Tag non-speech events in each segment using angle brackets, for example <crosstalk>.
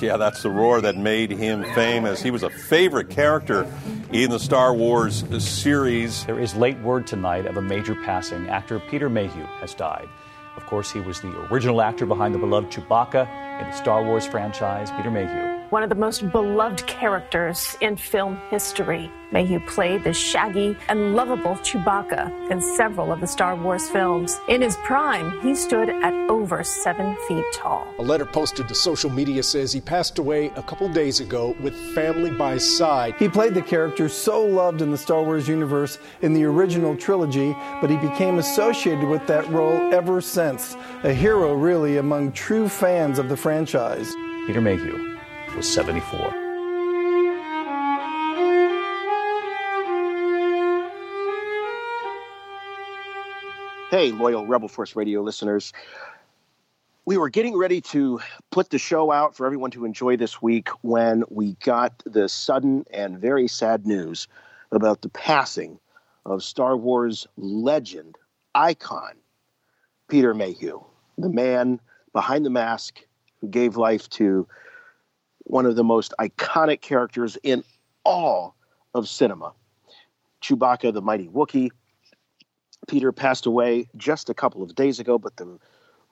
Yeah, that's the roar that made him famous. He was a favorite character in the Star Wars series. There is late word tonight of a major passing. Actor Peter Mayhew has died. Of course, he was the original actor behind the beloved Chewbacca in the Star Wars franchise. Peter Mayhew one of the most beloved characters in film history. Mayhew played the shaggy and lovable Chewbacca in several of the Star Wars films. In his prime, he stood at over seven feet tall. A letter posted to social media says he passed away a couple days ago with family by his side. He played the character so loved in the Star Wars universe in the original trilogy, but he became associated with that role ever since. A hero, really, among true fans of the franchise. Peter Mayhew was 74. Hey, loyal Rebel Force Radio listeners. We were getting ready to put the show out for everyone to enjoy this week when we got the sudden and very sad news about the passing of Star Wars legend, icon, Peter Mayhew, the man behind the mask who gave life to one of the most iconic characters in all of cinema. Chewbacca, the mighty Wookiee. Peter passed away just a couple of days ago, but the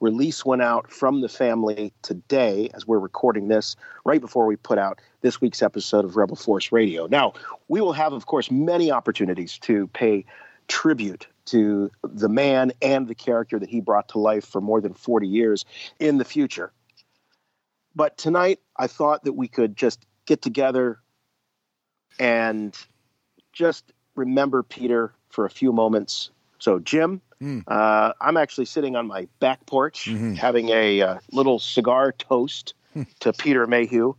release went out from the family today as we're recording this, right before we put out this week's episode of Rebel Force Radio. Now, we will have, of course, many opportunities to pay tribute to the man and the character that he brought to life for more than 40 years in the future. But tonight, I thought that we could just get together and just remember Peter for a few moments. So, Jim, mm. uh, I'm actually sitting on my back porch mm-hmm. having a uh, little cigar toast hmm. to Peter Mayhew,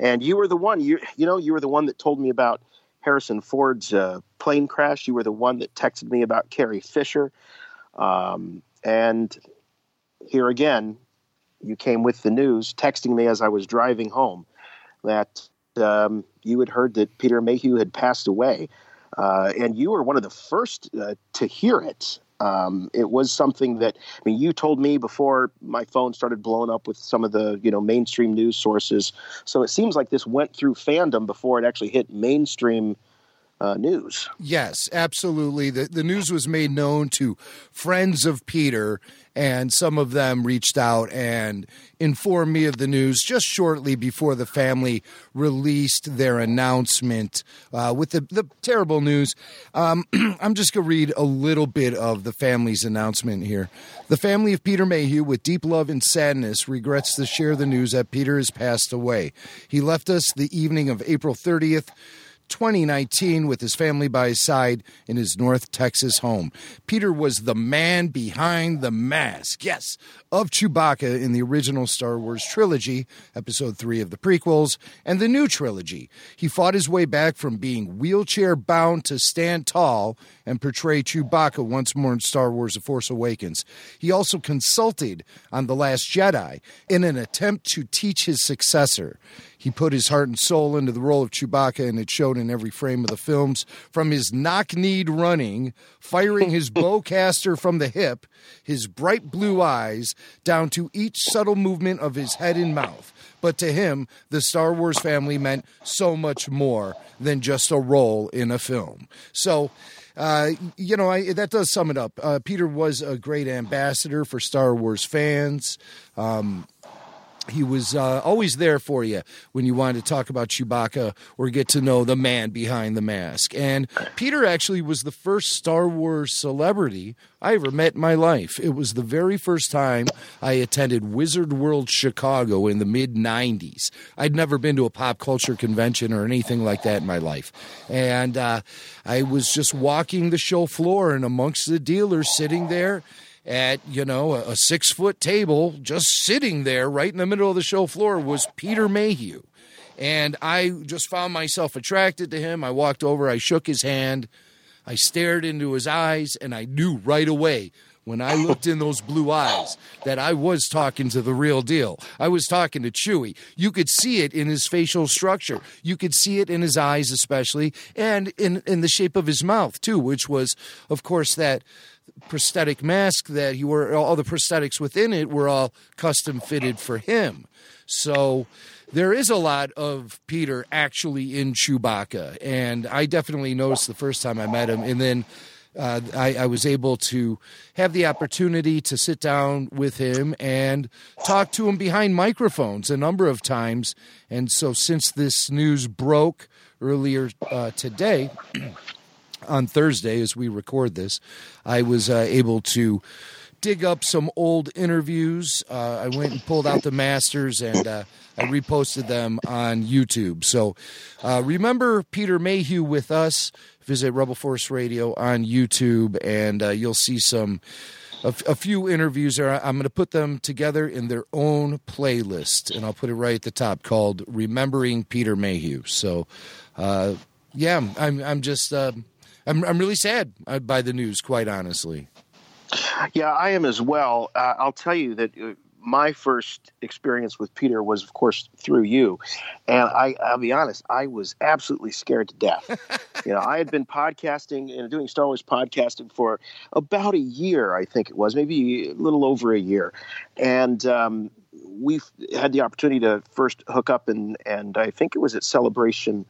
and you were the one you you know you were the one that told me about Harrison Ford's uh, plane crash. You were the one that texted me about Carrie Fisher, um, and here again, you came with the news, texting me as I was driving home that um, you had heard that Peter Mayhew had passed away. Uh, and you were one of the first uh, to hear it. Um, it was something that I mean, you told me before my phone started blowing up with some of the you know mainstream news sources. So it seems like this went through fandom before it actually hit mainstream uh, news. Yes, absolutely. The, the news was made known to friends of Peter, and some of them reached out and informed me of the news just shortly before the family released their announcement uh, with the, the terrible news. Um, <clears throat> I'm just going to read a little bit of the family's announcement here. The family of Peter Mayhew, with deep love and sadness, regrets to share the news that Peter has passed away. He left us the evening of April 30th. 2019 with his family by his side in his North Texas home. Peter was the man behind the mask, yes, of Chewbacca in the original Star Wars trilogy, episode three of the prequels, and the new trilogy. He fought his way back from being wheelchair bound to stand tall and portray Chewbacca once more in Star Wars The Force Awakens. He also consulted on The Last Jedi in an attempt to teach his successor. He put his heart and soul into the role of Chewbacca, and it showed in every frame of the films. From his knock kneed running, firing his <laughs> bowcaster from the hip, his bright blue eyes, down to each subtle movement of his head and mouth. But to him, the Star Wars family meant so much more than just a role in a film. So, uh, you know, I, that does sum it up. Uh, Peter was a great ambassador for Star Wars fans. Um, he was uh, always there for you when you wanted to talk about Chewbacca or get to know the man behind the mask. And Peter actually was the first Star Wars celebrity I ever met in my life. It was the very first time I attended Wizard World Chicago in the mid 90s. I'd never been to a pop culture convention or anything like that in my life. And uh, I was just walking the show floor, and amongst the dealers sitting there, at you know a, six foot table just sitting there right in the middle of the show floor was peter mayhew and i just found myself attracted to him i walked over i shook his hand i stared into his eyes and i knew right away when I looked in those blue eyes that I was talking to the real deal. I was talking to Chewie. You could see it in his facial structure. You could see it in his eyes, especially, and in, in the shape of his mouth, too, which was, of course, that prosthetic mask that he wore, all the prosthetics within it were all custom fitted for him. So there is a lot of Peter actually in Chewbacca, and I definitely noticed the first time I met him, and then. Uh, I, I, was able to have the opportunity to sit down with him and talk to him behind microphones a number of times. And so, since this news broke earlier uh, today, on Thursday, as we record this, I was uh, able to dig up some old interviews. Uh, I went and pulled out the masters and uh, I reposted them on YouTube. So uh, remember Peter Mayhew with us. Visit Rebel Force Radio on YouTube and uh, you'll see some. A, a few interviews there. I'm going to put them together in their own playlist, and I'll put it right at the top called "Remembering Peter Mayhew." So, uh, yeah, I'm I'm just uh, I'm I'm really sad by the news, quite honestly. Yeah, I am as well. Uh, I'll tell you that uh, my first experience with Peter was, of course, through you, and I, I'll be honest, I was absolutely scared to death. <laughs> you know, I had been podcasting and doing Star Wars podcasting for about a year, I think it was, maybe a little over a year, and um, we had the opportunity to first hook up, and and I think it was at Celebration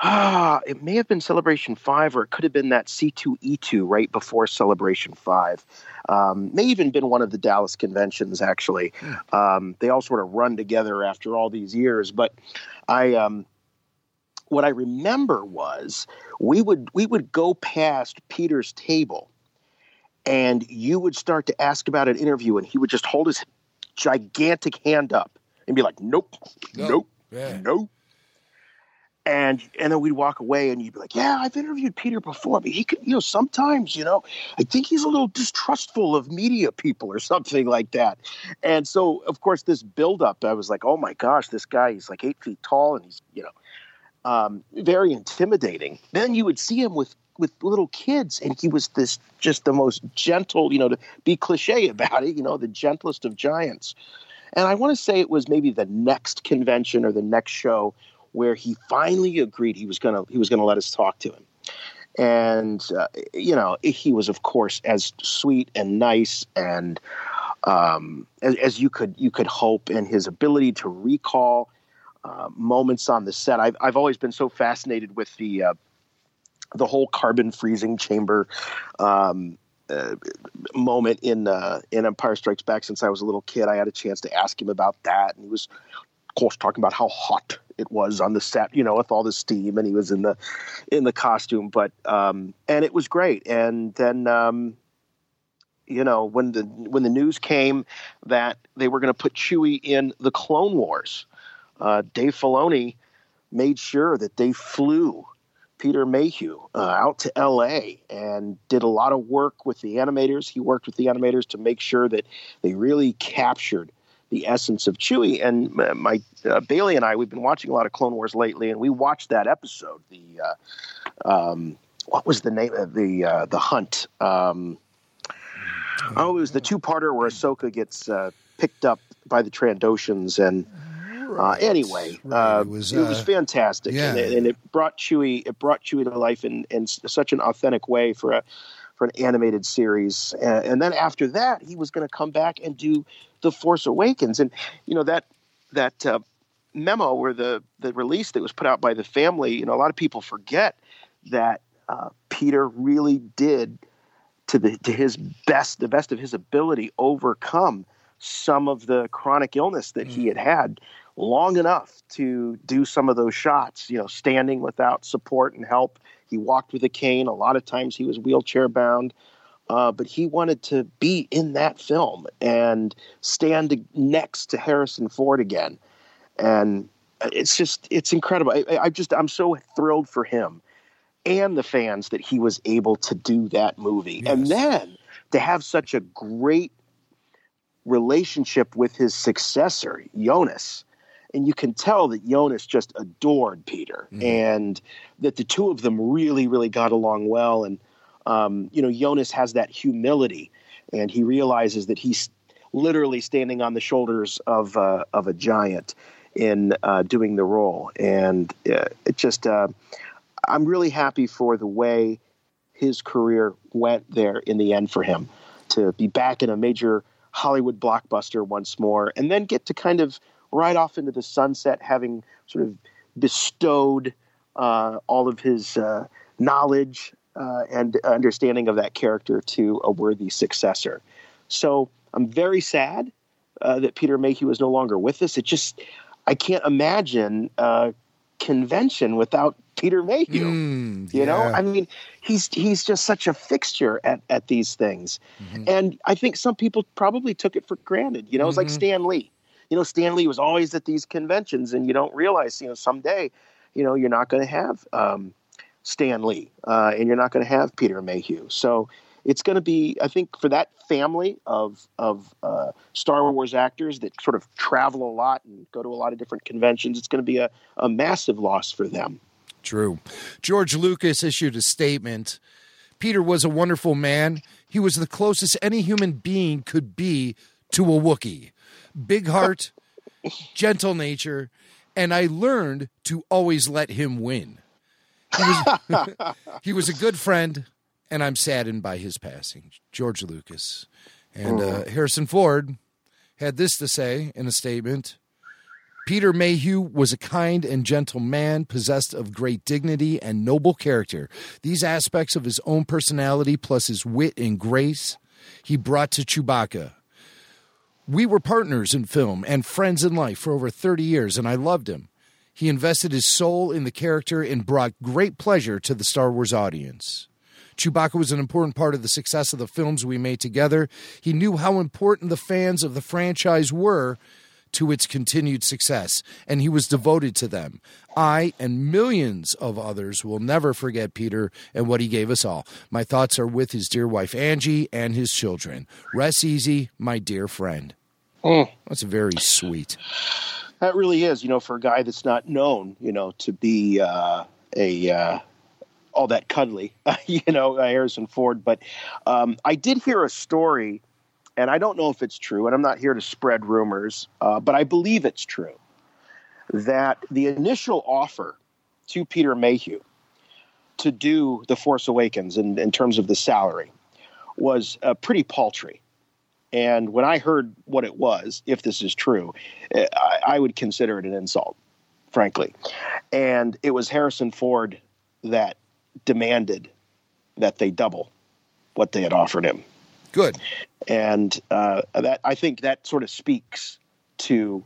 Ah, it may have been Celebration 5 or it could have been that C2E2 right before Celebration 5. Um, may even been one of the Dallas conventions, actually. Hmm. Um, they all sort of run together after all these years. But I. Um, what I remember was we would we would go past Peter's table, and you would start to ask about an interview, and he would just hold his gigantic hand up and be like, "Nope, no. nope, yeah. nope." And and then we'd walk away and you'd be like yeah i've interviewed peter before. But he could you know sometimes you know i think he's a little distrustful of media people or <laughs> something like that. And so of course this build up i was like oh my gosh this guy he's like eight feet tall and he's you know um, very intimidating. Then you would see him with with little kids and he was this just the most gentle you know to be cliche <laughs> about it you know the gentlest of giants. And i want to say it was maybe the next convention or the next show where he finally agreed he was gonna he was gonna let us talk to him, and uh, you know he was of course as sweet and nice and um, as, as, you could you could hope, and his ability to recall uh, moments on the set. I've I've always been so fascinated with the uh, the whole carbon freezing chamber. Um, uh, moment in uh, in Empire Strikes Back since I was a little kid. I had a chance to ask him about that, and he was, of course, talking about how hot it was on the set, you know, with all the steam, and he was in the in the costume. But um, and it was great. And then um, you know when the when the news came that they were going to put Chewie in the Clone Wars, uh, Dave Filoni made sure that they flew Peter Mayhew uh, out to L.A. and did a lot of work with the animators. He worked with the animators to make sure that they really captured the essence of Chewie. And my uh, Bailey and I, we've been watching a lot of Clone Wars lately, and we watched that episode. The uh, um, what was the name of the uh, the hunt? Um, oh, it was the two parter where Ahsoka gets uh, picked up by the Trandoshans and. Uh, anyway, right. it, was, it was fantastic, yeah. and, it, and, it, brought Chewie. It brought Chewie to life in, in such an authentic way for a for an animated series. And, and then after that, he was going to come back and do The Force Awakens. And, you know, that, that uh, memo or the, the release that was put out by the family, you know, a lot of people forget that uh, Peter really did to the to his best the best of his ability overcome some of the chronic illness that he mm. had had long enough to do some of those shots you know standing without support and help he walked with a cane. A lot of times he was wheelchair bound. Uh, but he wanted to be in that film and stand next to Harrison Ford again. And it's just, it's incredible. I, I just, I'm so thrilled for him and the fans that he was able to do that movie. Yes. And then to have such a great relationship with his successor, Joonas and you can tell that Joonas just adored Peter, mm-hmm. and that the two of them really, really got along well. And um, you know, Joonas has that humility, and he realizes that he's literally standing on the shoulders of uh, of a giant in uh, doing the role, and uh, it just uh, I'm really happy for the way his career went there in the end for him to be back in a major Hollywood blockbuster once more and then get to kind of ride off into the sunset, having sort of bestowed uh, all of his uh, knowledge uh, and understanding of that character to a worthy successor. So I'm very sad uh, that Peter Mayhew is no longer with us. It just, I can't imagine a convention without Peter Mayhew. Mm, you know. I mean, he's he's just such a fixture at, at these things, Mm-hmm. and I think some people probably took it for granted. You know, it's like Stan Lee. You know, Stan Lee was always at these conventions, and you don't realize, you know, someday, you know, you're not going to have um, Stan Lee, uh, and you're not going to have Peter Mayhew. So it's going to be, I think, for that family of of uh, Star Wars actors that sort of travel a lot and go to a lot of different conventions, it's going to be a, a massive loss for them. True. George Lucas issued a statement. Peter was a wonderful man. He was the closest any human being could be to a Wookiee. Big heart, gentle nature, and I learned to always let him win. He was, <laughs> he was a good friend, and I'm saddened by his passing. George Lucas. And uh, Harrison Ford had this to say in a statement. Peter Mayhew was a kind and gentle man, possessed of great dignity and noble character. These aspects of his own personality, plus his wit and grace, he brought to Chewbacca. We were partners in film and friends in life for over 30 years, and I loved him. He invested his soul in the character and brought great pleasure to the Star Wars audience. Chewbacca was an important part of the success of the films we made together. He knew how important the fans of the franchise were to its continued success, and he was devoted to them. I and millions of others will never forget Peter and what he gave us all. My thoughts are with his dear wife Angie and his children. Rest easy, my dear friend. That's very sweet. That really is, you know, for a guy that's not known, you know, to be uh, a uh, all that cuddly, <laughs> you know, Harrison Ford. But um, I did hear a story, and I don't know if it's true, and I'm not here to spread rumors, uh, but I believe it's true that the initial offer to Peter Mayhew to do The Force Awakens in, in terms of the salary was uh, pretty paltry. And when I heard what it was, if this is true, eh, I, I would consider it an insult, frankly. And it was Harrison Ford that demanded that they double what they had offered him. Good. And uh, that I think that sort of speaks to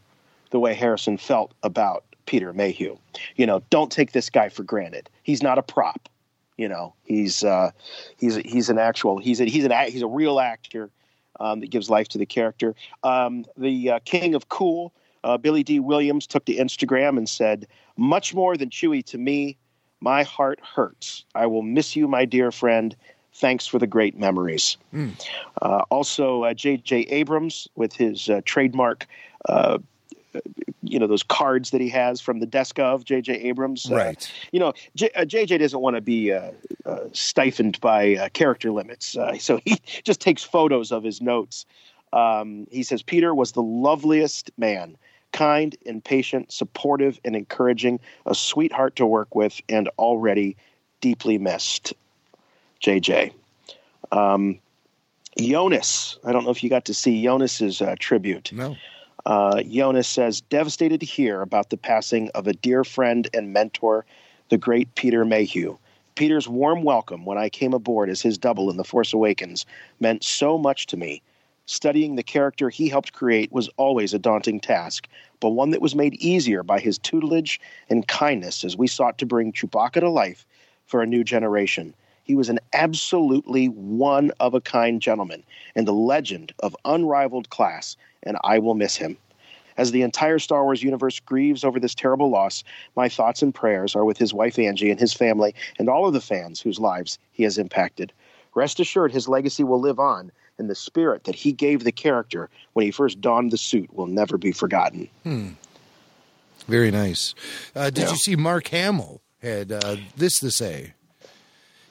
the way Harrison felt about Peter Mayhew. You know, don't take this guy for granted. He's not a prop. You know, he's uh, he's he's an actual he's a, he's an he's a real actor um, that gives life to the character. Um, the uh, King of Cool, uh, Billy Dee Williams, took to Instagram and said, "Much more than Chewie to me, my heart hurts. I will miss you, my dear friend. Thanks for the great memories." Uh, also, uh, J.J. Abrams with his uh, trademark. Uh, you know those cards that he has from the desk of J.J. Abrams. Uh, Right. you know, J- uh, JJ doesn't want to be uh, uh, stifled by uh, character limits, uh, so he <laughs> just takes photos of his notes. Um, he says Peter was the loveliest man, kind and patient, supportive and encouraging, a sweetheart to work with, and already deeply missed. JJ. Um, Joonas, I don't know if you got to see Joonas's uh, tribute. No. Uh, Joonas says, devastated to hear about the passing of a dear friend and mentor, the great Peter Mayhew. Peter's warm welcome when I came aboard as his double in The Force Awakens meant so much to me. Studying the character he helped create was always a daunting task, but one that was made easier by his tutelage and kindness as we sought to bring Chewbacca to life for a new generation. He was an absolutely one of a kind gentleman and a legend of unrivaled class, and I will miss him. As the entire Star Wars universe grieves over this terrible loss, my thoughts and prayers are with his wife Angie and his family and all of the fans whose lives he has impacted. Rest assured, his legacy will live on, and the spirit that he gave the character when he first donned the suit will never be forgotten. Very nice. Uh, did Yeah. you see Mark Hamill had uh, this to say?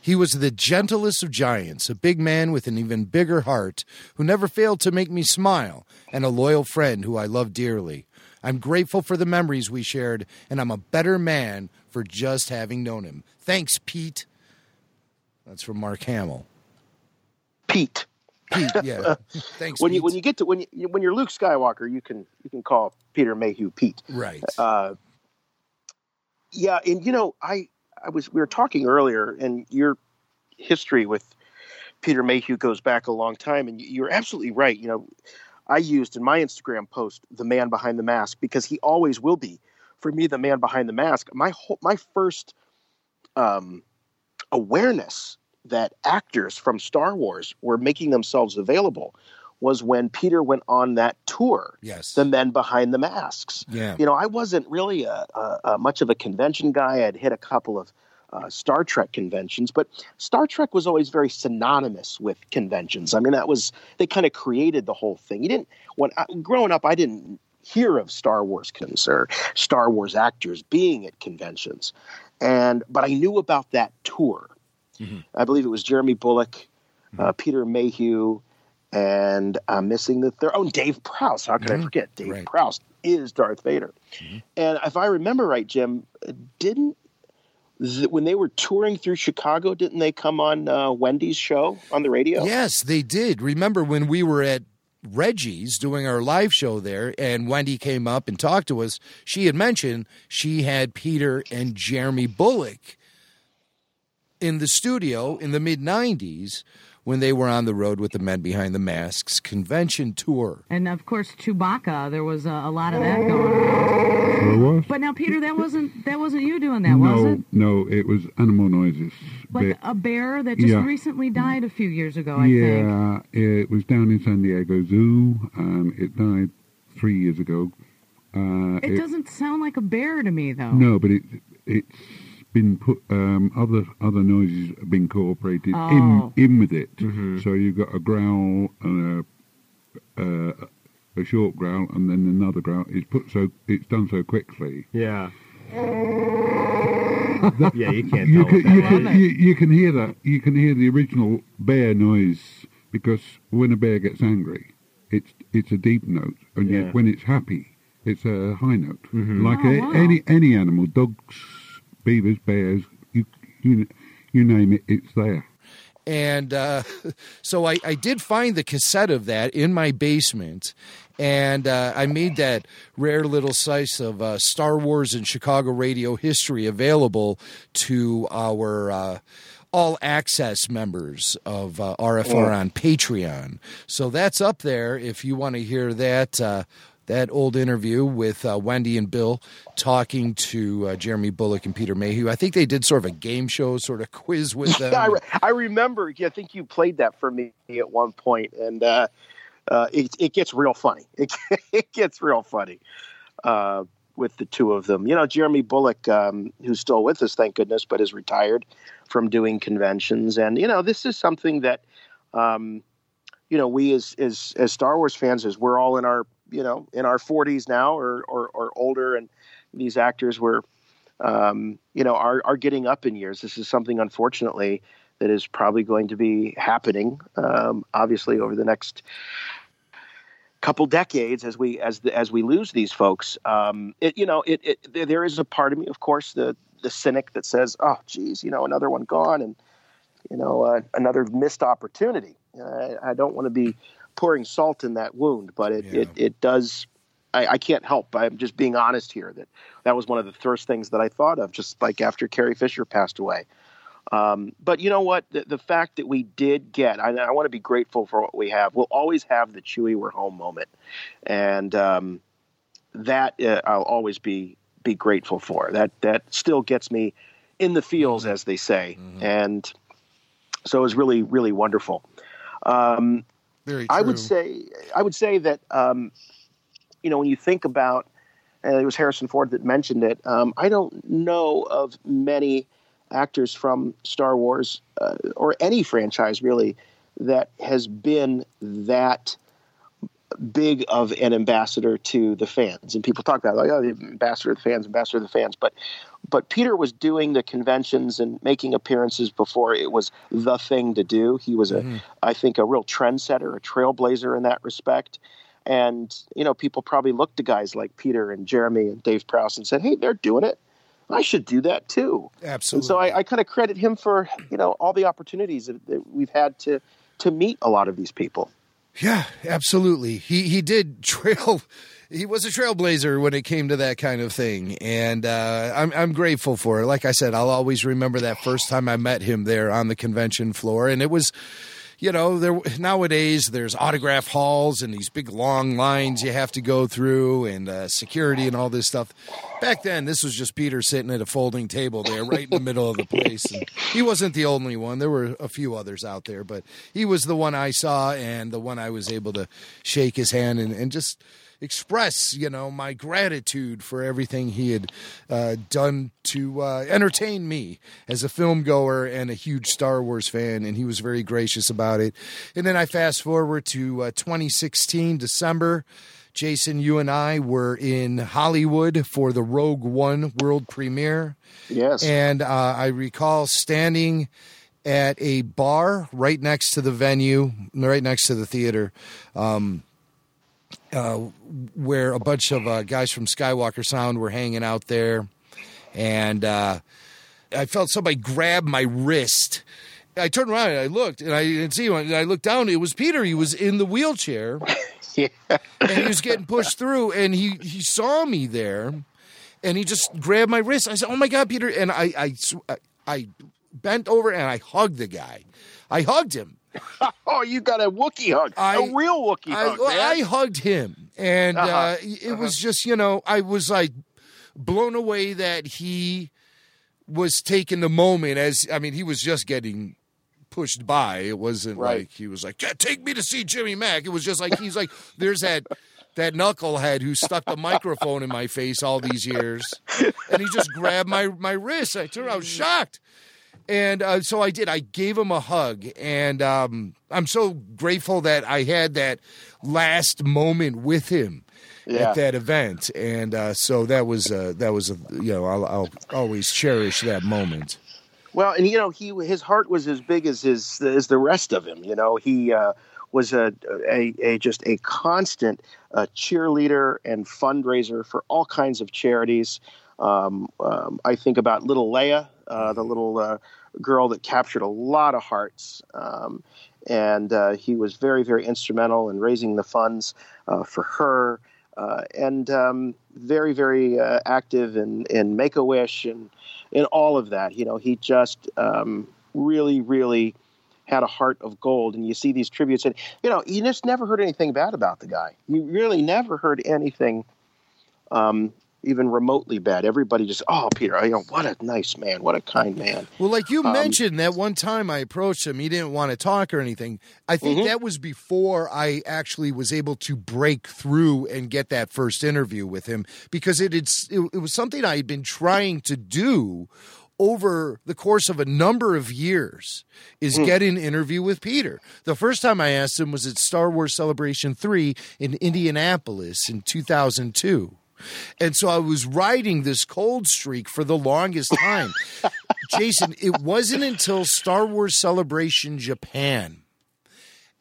He was the gentlest of giants, a big man with an even bigger heart, who never failed to make me smile, and a loyal friend who I love dearly. I'm grateful for the memories we shared, and I'm a better man for just having known him. Thanks, Pete. That's from Mark Hamill. Pete. Pete, yeah. <laughs> Thanks. when you when you get to when you when you're Luke Skywalker, you can you can call Peter Mayhew Pete. right. Uh, yeah, and you know, I I was we were talking earlier, and your history with Peter Mayhew goes back a long time, and you're absolutely right. You know, I used in my Instagram post the man behind the mask because he always will be for me the man behind the mask. My whole my first um, awareness that actors from Star Wars were making themselves available was when Peter went on that tour yes. the men behind the masks. yeah. You know, I wasn't really a, a, a much of a convention guy. I'd hit a couple of uh, Star Trek conventions, but Star Trek was always very synonymous with conventions. I mean, that was they kind of created the whole thing. You didn't when I, growing up, I didn't hear of Star Wars cons or Star Wars actors being at conventions, and but I knew about that tour. Mhm. I believe it was Jeremy Bulloch, uh, Peter Mayhew, and I'm missing the third. Oh, Dave Prowse. How could I Mhm. forget? Dave Right. Prowse is Darth Vader. And if I remember right, Jim, didn't when they were touring through Chicago, didn't they come on uh, Wendy's show on the radio? Yes, they did. Remember when we were at Reggie's doing our live show there, and Wendy came up and talked to us. She had mentioned she had Peter and Jeremy Bulloch in the studio in the mid 90s when they were on the road with the Men Behind the Masks convention tour. And of course, Chewbacca. There was a, a lot of that going on. There was? But now, Peter, that wasn't that wasn't you doing that, was no, it? no, it was animal noises. Like But- a bear that just Yeah. recently died a few years ago, I think. yeah, it was down in San Diego Zoo, and it died three years ago. Uh, It doesn't sound like a bear to me, though. No, but it it's been put. Um, other other noises have been incorporated Oh. in in with it. So you've got a growl and a, a a short growl, and then another growl. It's put so it's done so quickly. Yeah. yeah, you can't You can, you, can, you, you can hear that. You can hear the original bear noise because when a bear gets angry, it's it's a deep note, and Yeah. yet when it's happy, it's a high note. Mhm. Like Oh, a, wow. any any animal, dogs, beavers, bears, you you you name it, it's there. And uh, <laughs> so I, I did find the cassette of that in my basement. And uh, I made that rare little slice of uh, Star Wars and Chicago radio history available to our uh, all access members of uh, RFR on Patreon. So that's up there if you want to hear that. That old interview with uh, Wendy and Bill talking to uh, Jeremy Bulloch and Peter Mayhew. I think they did sort of a game show, sort of quiz with <laughs> them. Yeah, I, re- I remember. I think you played that for me at one point, and uh, uh, it, it gets real funny. <laughs> It, it gets real funny uh, with the two of them. You know, Jeremy Bulloch, um, who's still with us, thank goodness, but is retired from doing conventions, and you know, this is something that, um, you know, we as as as Star Wars fans, as we're all in our you know in our 40s now or or, or older, and these actors were um, you know, are are getting up in years. This is something, unfortunately, that is probably going to be happening, um, obviously, over the next couple decades as we as the, as we lose these folks. Um, it, you know, it, it there- is a part of me, of course, the the cynic that says, "Oh, geez, you know, another one gone, and you know, uh, another missed opportunity." I, I don't want to be pouring salt in that wound, but it Yeah. it, it does. I, I can't help. I'm just being honest here. That that was one of the first things that I thought of, just like after Carrie Fisher passed away. Um, but you know what? The, the fact that we did get, I, I want to be grateful for what we have. We'll always have the Chewie we're home moment, and um, that uh, I'll always be be grateful for. That that still gets me in the feels, as they say, and so it was really really wonderful. Um, Very I would say I would say that um, you know when you think about and it was Harrison Ford that mentioned it. Um, I don't know of many actors from Star Wars uh, or any franchise really that has been that big of an ambassador to the fans. And people talk about like, oh, the ambassador of the fans, ambassador of the fans. But but Peter was doing the conventions and making appearances before it was the thing to do. He was a, mm-hmm. I think, a real trendsetter, a trailblazer in that respect. And you know, people probably looked to guys like Peter and Jeremy and Dave Prowse and said, "Hey, they're doing it. I should do that too. Absolutely. And so I, I kind of credit him for you know all the opportunities that, that we've had to to meet a lot of these people. Yeah, absolutely. He he did <laughs> trail. He was a trailblazer when it came to that kind of thing, and uh, I'm I'm grateful for it. Like I said, I'll always remember that first time I met him there on the convention floor, and it was you know, there nowadays there's autograph halls and these big long lines you have to go through and uh, security and all this stuff. Back then, this was just Peter sitting at a folding table there, right in the middle of the place. And he wasn't the only one; there were a few others out there, but he was the one I saw and the one I was able to shake his hand and, and just express, you know, my gratitude for everything he had uh, done to uh, entertain me as a film goer and a huge Star Wars fan, and he was very gracious about it. And then I fast forward to uh, 2016 December. Jason, you and I were in Hollywood for the Rogue One world premiere. Yes. And uh, I recall standing at a bar right next to the venue, right next to the theater. Um, uh, where a bunch of uh, guys from Skywalker Sound were hanging out there, and uh, I felt somebody grab my wrist. I turned around and I looked, and I didn't see him. And I looked down. It was Peter. He was in the wheelchair, <laughs> yeah. and he was getting pushed through. And he he saw me there, and he just grabbed my wrist. I said, "Oh my God, Peter!" And I I I bent over and I hugged the guy. I hugged him. <laughs> oh, you got a Wookiee hug, I- a real Wookiee I, hug, man. I hugged him, and uh Uh-huh. it was just you know I was like blown away that he was taking the moment as I mean he was just getting pushed by. It wasn't Right. like he was like, yeah, "Take me to see Jimmy Mac." It was just like he's like, "There's that." That knucklehead who stuck the microphone in my face all these years, and he just grabbed my my wrist. I turned, I was <laughs> shocked, and uh, so I did. I gave him a hug, and um, I'm so grateful that I had that last moment with him Yeah. at that event, and uh, so that was uh, that was a, you know I'll, I'll always cherish that moment. Well, and you know, he his heart was as big as his as the rest of him. You know, he uh, was a, a a just a constant uh, cheerleader and fundraiser for all kinds of charities. Um, um, I think about little Leia, uh, the little uh, girl that captured a lot of hearts. Um, and uh, he was very, very instrumental in raising the funds uh, for her, uh, and um, very, very active in, in Make a Wish and in all of that. You know, he just um, really, really had a heart of gold. And you see these tributes, and you know, you just never heard anything bad about the guy. You really never heard anything. Um, even remotely bad. Everybody just, oh, Peter, you know, what a nice man, what a kind man. Well, like you Um, mentioned, that one time I approached him, he didn't want to talk or anything. I think Mm-hmm. that was before I actually was able to break through and get that first interview with him because it, it, it was something I had been trying to do over the course of a number of years is Hmm. get an interview with Peter. The first time I asked him was at Star Wars Celebration 3 in Indianapolis in 2002. And so I was riding this cold streak for the longest time. <laughs> Jason, it wasn't until Star Wars Celebration Japan.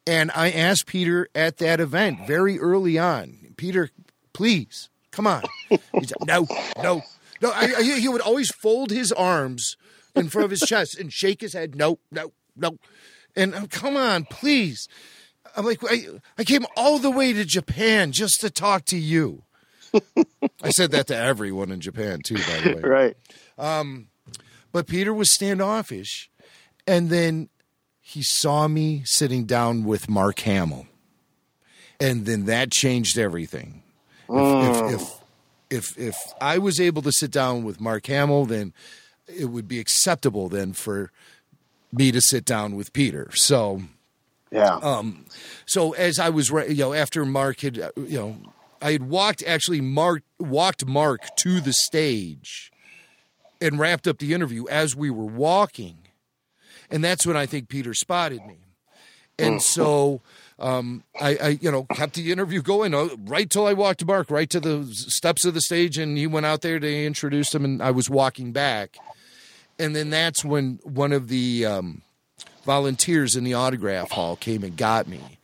And I asked Peter at that event very early on, Peter, please, come on. He said, no, no, no. I, I, he would always fold his arms in front of his chest and shake his head, no, no, no. And uh, come on, please. I'm like, I, I came all the way to Japan just to talk to you. <laughs> I said that to everyone in Japan too, by the way. Right. But Peter was standoffish. And then he saw me sitting down with Mark Hamill. And then that changed everything. If, if, if, if, if I was able to sit down with Mark Hamill, then it would be acceptable then for me to sit down with Peter. So, Yeah. Um, so as I was, you know, after Mark had, uh, you know, I had walked actually Mark walked Mark to the stage and wrapped up the interview as we were walking, and that's when I think Peter spotted me, and so. Um, I, I, you know, kept the interview going uh, right till I walked Mark right to the steps of the stage, and he went out there to introduce him, and I was walking back, and then that's when one of the um, volunteers in the autograph hall came and got me.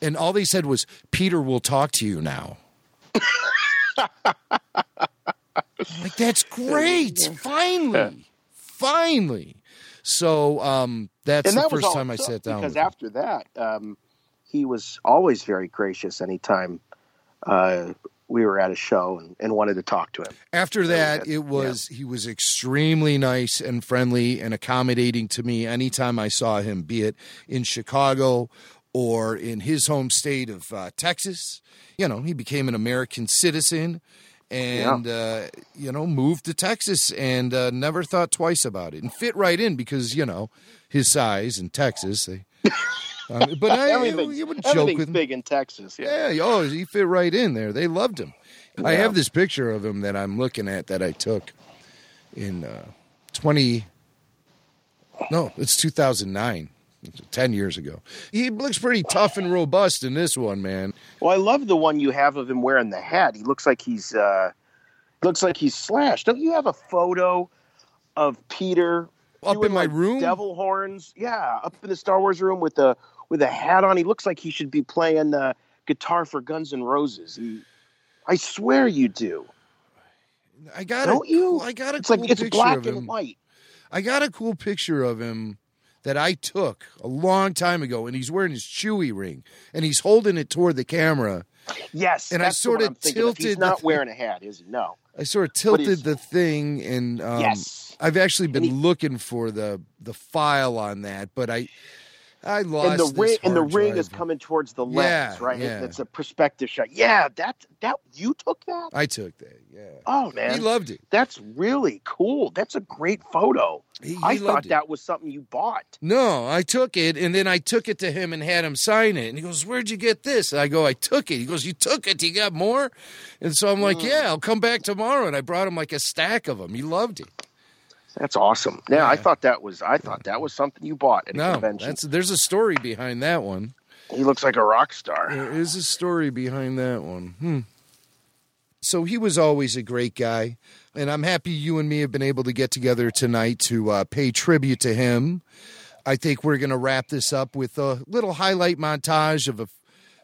And all they said was, Peter will talk to you now. Like that's <laughs> great. Finally, finally. So um, that's and the that first time I it took, sat down. Because with him. after that, um, he was always very gracious anytime uh, we were at a show and, and wanted to talk to him. After that, it was he was extremely nice and friendly and accommodating to me anytime I saw him, be it in Chicago or in his home state of uh, Texas. You know, he became an American citizen and uh, you know moved to Texas and uh, never thought twice about it and fit right in because you know his size in Texas. They, <laughs> um, but I, everything's, you would joke with him. big in Texas. Yeah. Yeah, oh, he fit right in there. They loved him. I have this picture of him that I'm looking at that I took in uh, 20. No, it's 2009. It's 10 years ago. He looks pretty tough and robust in this one, man. Well, I love the one you have of him wearing the hat. He looks like he's uh, looks like he's slashed. Don't you have a photo of Peter Up in my like, room? Devil horns. Yeah, up in the Star Wars room with a with a hat on. He looks like he should be playing uh, guitar for Guns N' Roses. He, I swear you do. I got Don't a, you? I got a It's cool like it's picture black of him. and white. I got a cool picture of him that I took a long time ago, and he's wearing his Chewie ring, and he's holding it toward the camera. Yes, And I sort of I'm of. tilted He's not wearing a hat, is he? No. I sort of tilted the thing, and um, Yes. I've actually been looking for the the file on that, but I I lost and the this ring and the ring is coming towards the Yeah, lens, right? yeah. It's a perspective shot. Yeah, that that you took that. I took that. Yeah. Oh man, He loved it. That's really cool. That's a great photo. He- I thought that was something you bought. No, I took it, and then I took it to him and had him sign it. And he goes, "Where'd you get this?" And I go, "I took it." He goes, "You took it? You got more?" And so I'm like, Mm. "Yeah, I'll come back tomorrow." And I brought him like a stack of them. He loved it. That's awesome. Yeah, I thought that was I thought that was something you bought at a No, convention. that's there's a story behind that one. He looks like a rock star. There is a story behind that one. Hmm. So he was always a great guy, and I'm happy you and me have been able to get together tonight to uh, pay tribute to him. I think we're going to wrap this up with a little highlight montage of a,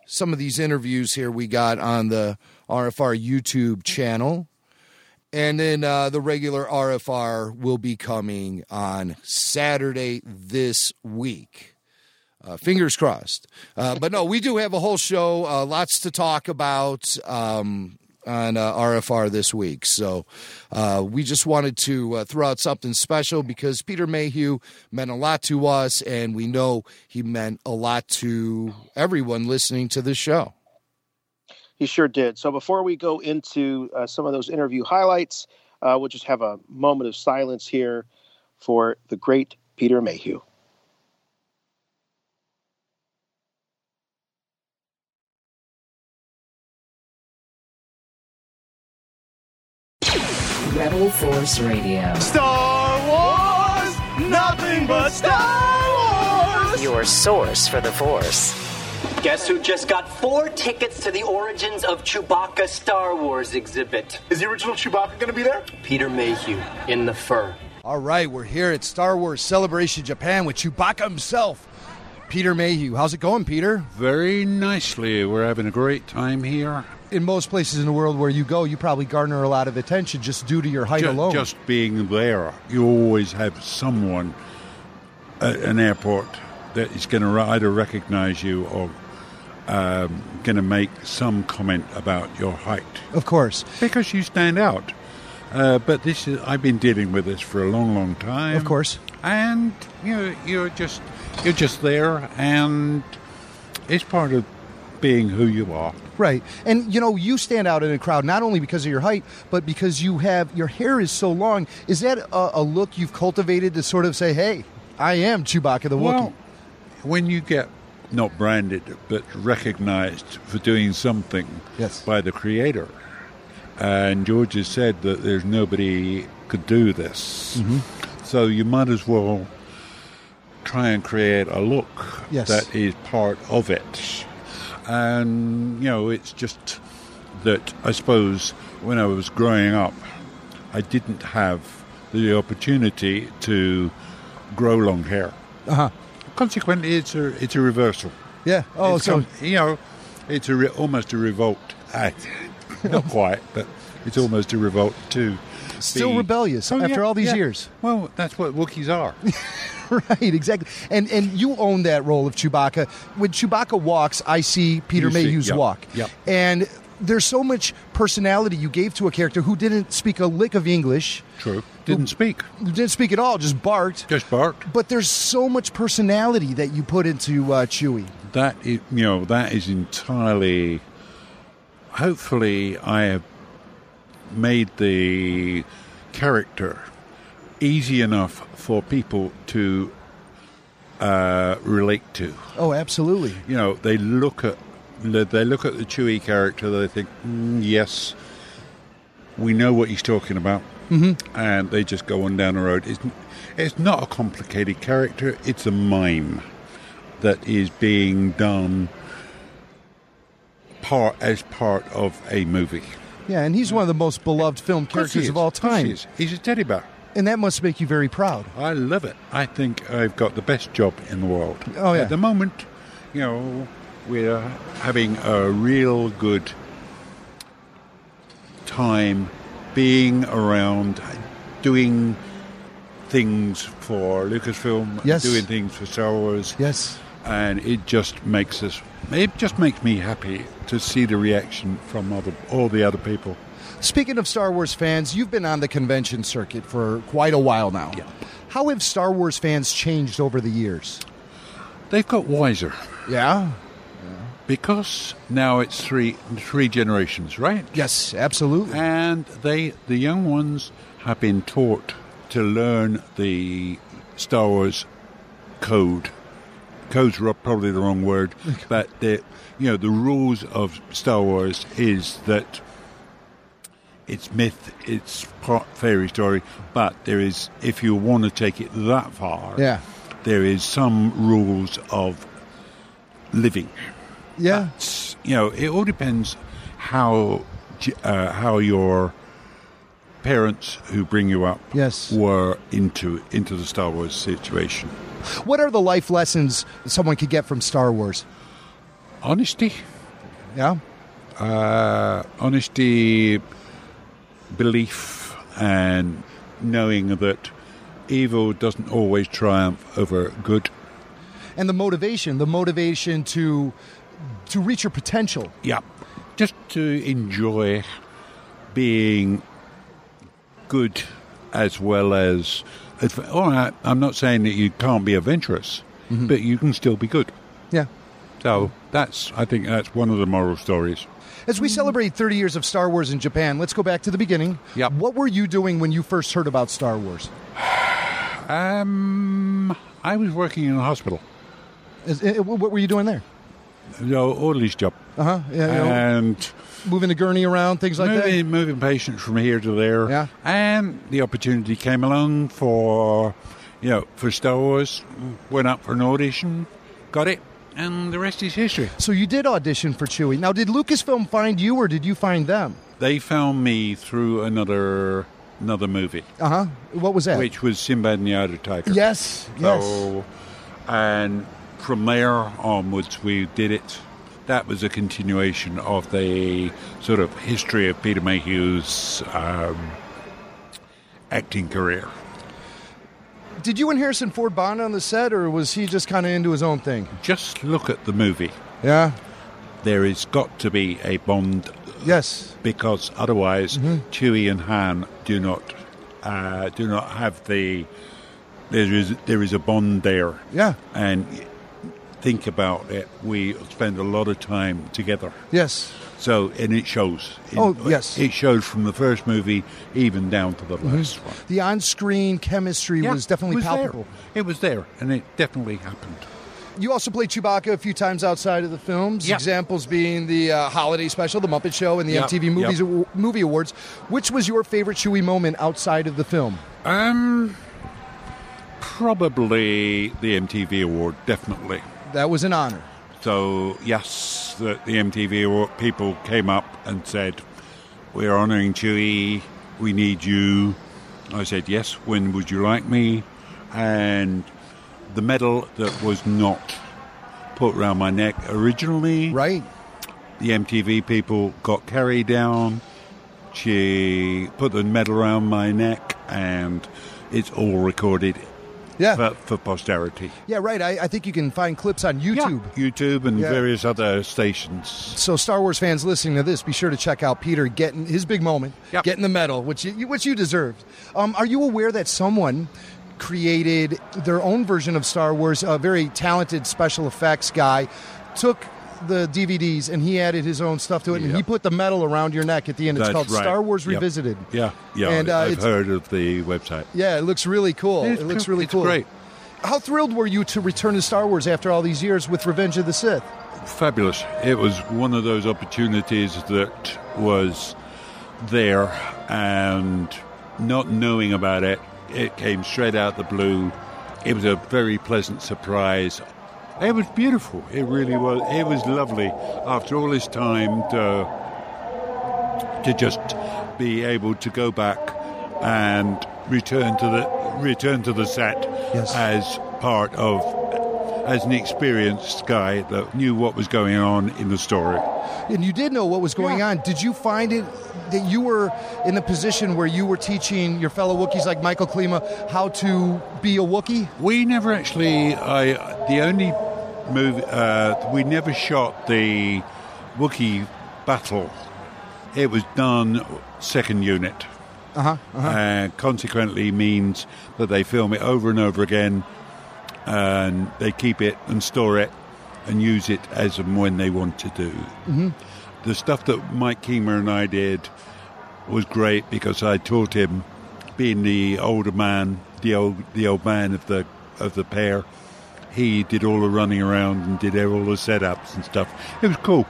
some of these interviews here we got on the RFR YouTube channel. And then uh, the regular RFR will be coming on Saturday this week. Uh, fingers crossed. Uh, but no, we do have a whole show, uh, lots to talk about um, on uh, RFR this week. So uh, we just wanted to uh, throw out something special because Peter Mayhew meant a lot to us, and we know he meant a lot to everyone listening to this show. He sure did. So before we go into uh, some of those interview highlights, uh, we'll just have a moment of silence here for the great Peter Mayhew. Rebel Force Radio. Star Wars, nothing but Star Wars. Your source for the Force. Guess who just got four tickets to the Origins of Chewbacca Star Wars exhibit? Is the original Chewbacca going to be there? Peter Mayhew in the fur. All right, we're here at Star Wars Celebration Japan with Chewbacca himself, Peter Mayhew. How's it going, Peter? Very nicely. We're having a great time here. In most places in the world where you go, you probably garner a lot of attention just due to your height Ju- alone. Just being there, you always have someone at an airport that is going to either recognize you or um, going to make some comment about your height. Of course. Because you stand out. Uh, but this is, I've been dealing with this for a long, long time. Of course. And you know, you're just you're just there, and it's part of being who you are. Right. And you know, you stand out in a crowd not only because of your height, but because you have your hair is so long. Is that a, a look you've cultivated to sort of say, "Hey, I am Chewbacca the Wookiee"? Well, when you get not branded but recognized for doing something Yes. by the creator, and George has said that there's nobody could do this, Mhm. so you might as well try and create a look Yes. that is part of it. And you know, it's just that I suppose when I was growing up, I didn't have the opportunity to grow long hair. Uh-huh. Consequently, it's a it's a reversal. Yeah. Oh, It's so come- you know, it's a re- almost a revolt. <laughs> Not quite, but It's almost a revolt too. Still be- rebellious Oh, after yeah, all these yeah. years. Well, that's what Wookiees are. <laughs> right, exactly. And and you own that role of Chewbacca. When Chewbacca walks, I see Peter You see- Mayhew's yep, walk. yep. And there's so much personality you gave to a character who didn't speak a lick of English. True. Didn't speak. Didn't speak at all, just barked. Just barked. But there's so much personality that you put into uh, Chewie. That is, you know, that is entirely. Hopefully, I have made the character easy enough for people to uh, relate to. Oh, absolutely. You know, they look at they look at the Chewie character. They think, mm, yes, we know what he's talking about, Mhm. and they just go on down the road. It's it's not a complicated character. It's a mime that is being done part as part of a movie. Yeah, and he's one of the most beloved film Of course he characters of all time. he is. He's a teddy bear. And that must make you very proud. I love it. I think I've got the best job in the world. Oh, yeah. At the moment, you know, we're having a real good time being around, doing things for Lucasfilm, Yes. doing things for Star Wars. Yes. And it just makes us, it just makes me happy to see the reaction from other, all the other people. Speaking of Star Wars fans, you've been on the convention circuit for quite a while now. How have Star Wars fans changed over the years? They've got wiser. Yeah. Because now it's three three generations, right? Yes, absolutely. And they the young ones have been taught to learn the Star Wars code. Code's ro- probably the wrong word, <laughs> but the you know the rules of Star Wars is that it's myth, it's part fairy story, but there is if you want to take it that far, Yeah. there is some rules of living. Yeah. You know, it all depends how uh, how your parents who bring you up Yes. were into into the Star Wars situation. What are the life lessons someone could get from Star Wars? Honesty. Yeah. Uh, honesty, belief, and knowing that evil doesn't always triumph over good. And the motivation, the motivation to to reach your potential. Yeah. Just to enjoy being good as well as. all right, I'm not saying that you can't be adventurous, but you can still be good. Yeah. So that's, I think that's one of the moral stories. As we celebrate 30 years of Star Wars in Japan, let's go back to the beginning. Yep. What were you doing when you first heard about Star Wars? <sighs> Um, I was working in a hospital. Is- what were you doing there? No, orderly's job. Uh huh. Yeah. know, And moving the gurney around, things like that. moving, moving patients from here to there. Yeah. And the opportunity came along for, you know, for Star Wars. Went up for an audition, got it, and the rest is history. So you did audition for Chewie. Now, did Lucasfilm find you, or did you find them? They found me through another another movie, Uh huh. What was that? which was Sinbad and the Eye of the Tiger. Yes. Yes. So, and from there onwards, we did it. That was a continuation of the sort of history of Peter Mayhew's um, acting career. Did you and Harrison Ford bond on the set, or was he just kind of into his own thing? Just look at the movie. Yeah. There has got to be a bond. Yes. Because otherwise, Chewie and Han do not uh, do not have the. There is there is a bond there. Yeah. And think about it. We spend a lot of time together. Yes. So, and it shows. Oh, yes. It shows from the first movie even down to the last one. The on-screen chemistry Yeah, was definitely it was there. palpable. It was there, and it definitely happened. You also played Chewbacca a few times outside of the films. Yeah. Examples being the uh, holiday special, The Muppet Show, and the Yep, MTV Movies yep. Movie Awards. Which was your favorite Chewie moment outside of the film? Um, probably the MTV award, definitely. That was an honor. So yes, the, the MTV people came up and said, "We're honouring Chewie. We need you." I said, "Yes. When would you like me?" And the medal that was not put around my neck originally, right? The MTV people got carried down. She put the medal around my neck, and it's all recorded. Yeah. For, for posterity. Yeah, right. I, I think you can find clips on YouTube. YouTube and Yeah. various other stations. So, Star Wars fans listening to this, be sure to check out Peter getting his big moment, getting the medal, which you, which you deserved. Um, are you aware that someone created their own version of Star Wars? A very talented special effects guy took the DVDs and he added his own stuff to it, and he put the medal around your neck at the end. It's That's called right. Star Wars Yep. Revisited. Yeah, yeah. And, uh, I've heard of the website. Yeah, it looks really cool. It's it looks really It's cool. great. How thrilled were you to return to Star Wars after all these years with Revenge of the Sith? Fabulous. It was one of those opportunities that was there and not knowing about it, it came straight out the blue. It was a very pleasant surprise. It was beautiful. It really was. It was lovely after all this time to, to just be able to go back and return to the return to the set as part of as an experienced guy that knew what was going on in the story. And you did know what was going on. Did you find it that you were in the position where you were teaching your fellow Wookiees like Michael Kingma how to be a Wookiee? We never actually. I the only movie uh, we never shot the Wookiee battle. It was done second unit. Uh-huh, uh-huh. Uh, consequently, means that they film it over and over again, and they keep it and store it and use it as and when they want to do. Mhm. The stuff that Mike Kingma and I did was great because I taught him, being the older man, the old the old man of the of the pair. He did all the running around and did all the setups and stuff. It was cool.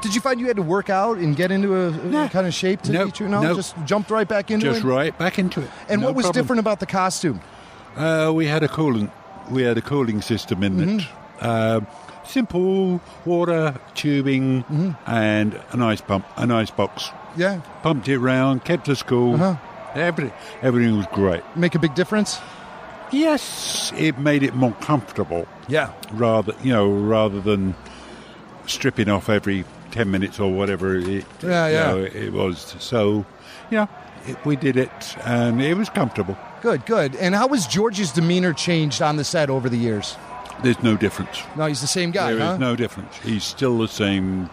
Did you find you had to work out and get into a, a kind of shape to Nope, you? No, nope. just jumped right back into Just it. right back into it. And No what was problem. different about the costume? Uh, we had a coolant. We had a cooling system in it. Mm-hmm. Um simple water tubing Mm-hmm. and an ice pump, an ice box. Yeah. Pumped it round, kept us cool. Uh-huh. Everything, everything was great. Make a big difference. Yes, it made it more comfortable. Yeah. Rather, you know, rather than stripping off every ten minutes or whatever. It, Yeah, you yeah. know, it was so. Yeah, it, we did it, and it was comfortable. Good, good. And how was George's demeanor changed on the set over the years? There's no difference. No, he's the same guy, There is huh? no difference. He's still the same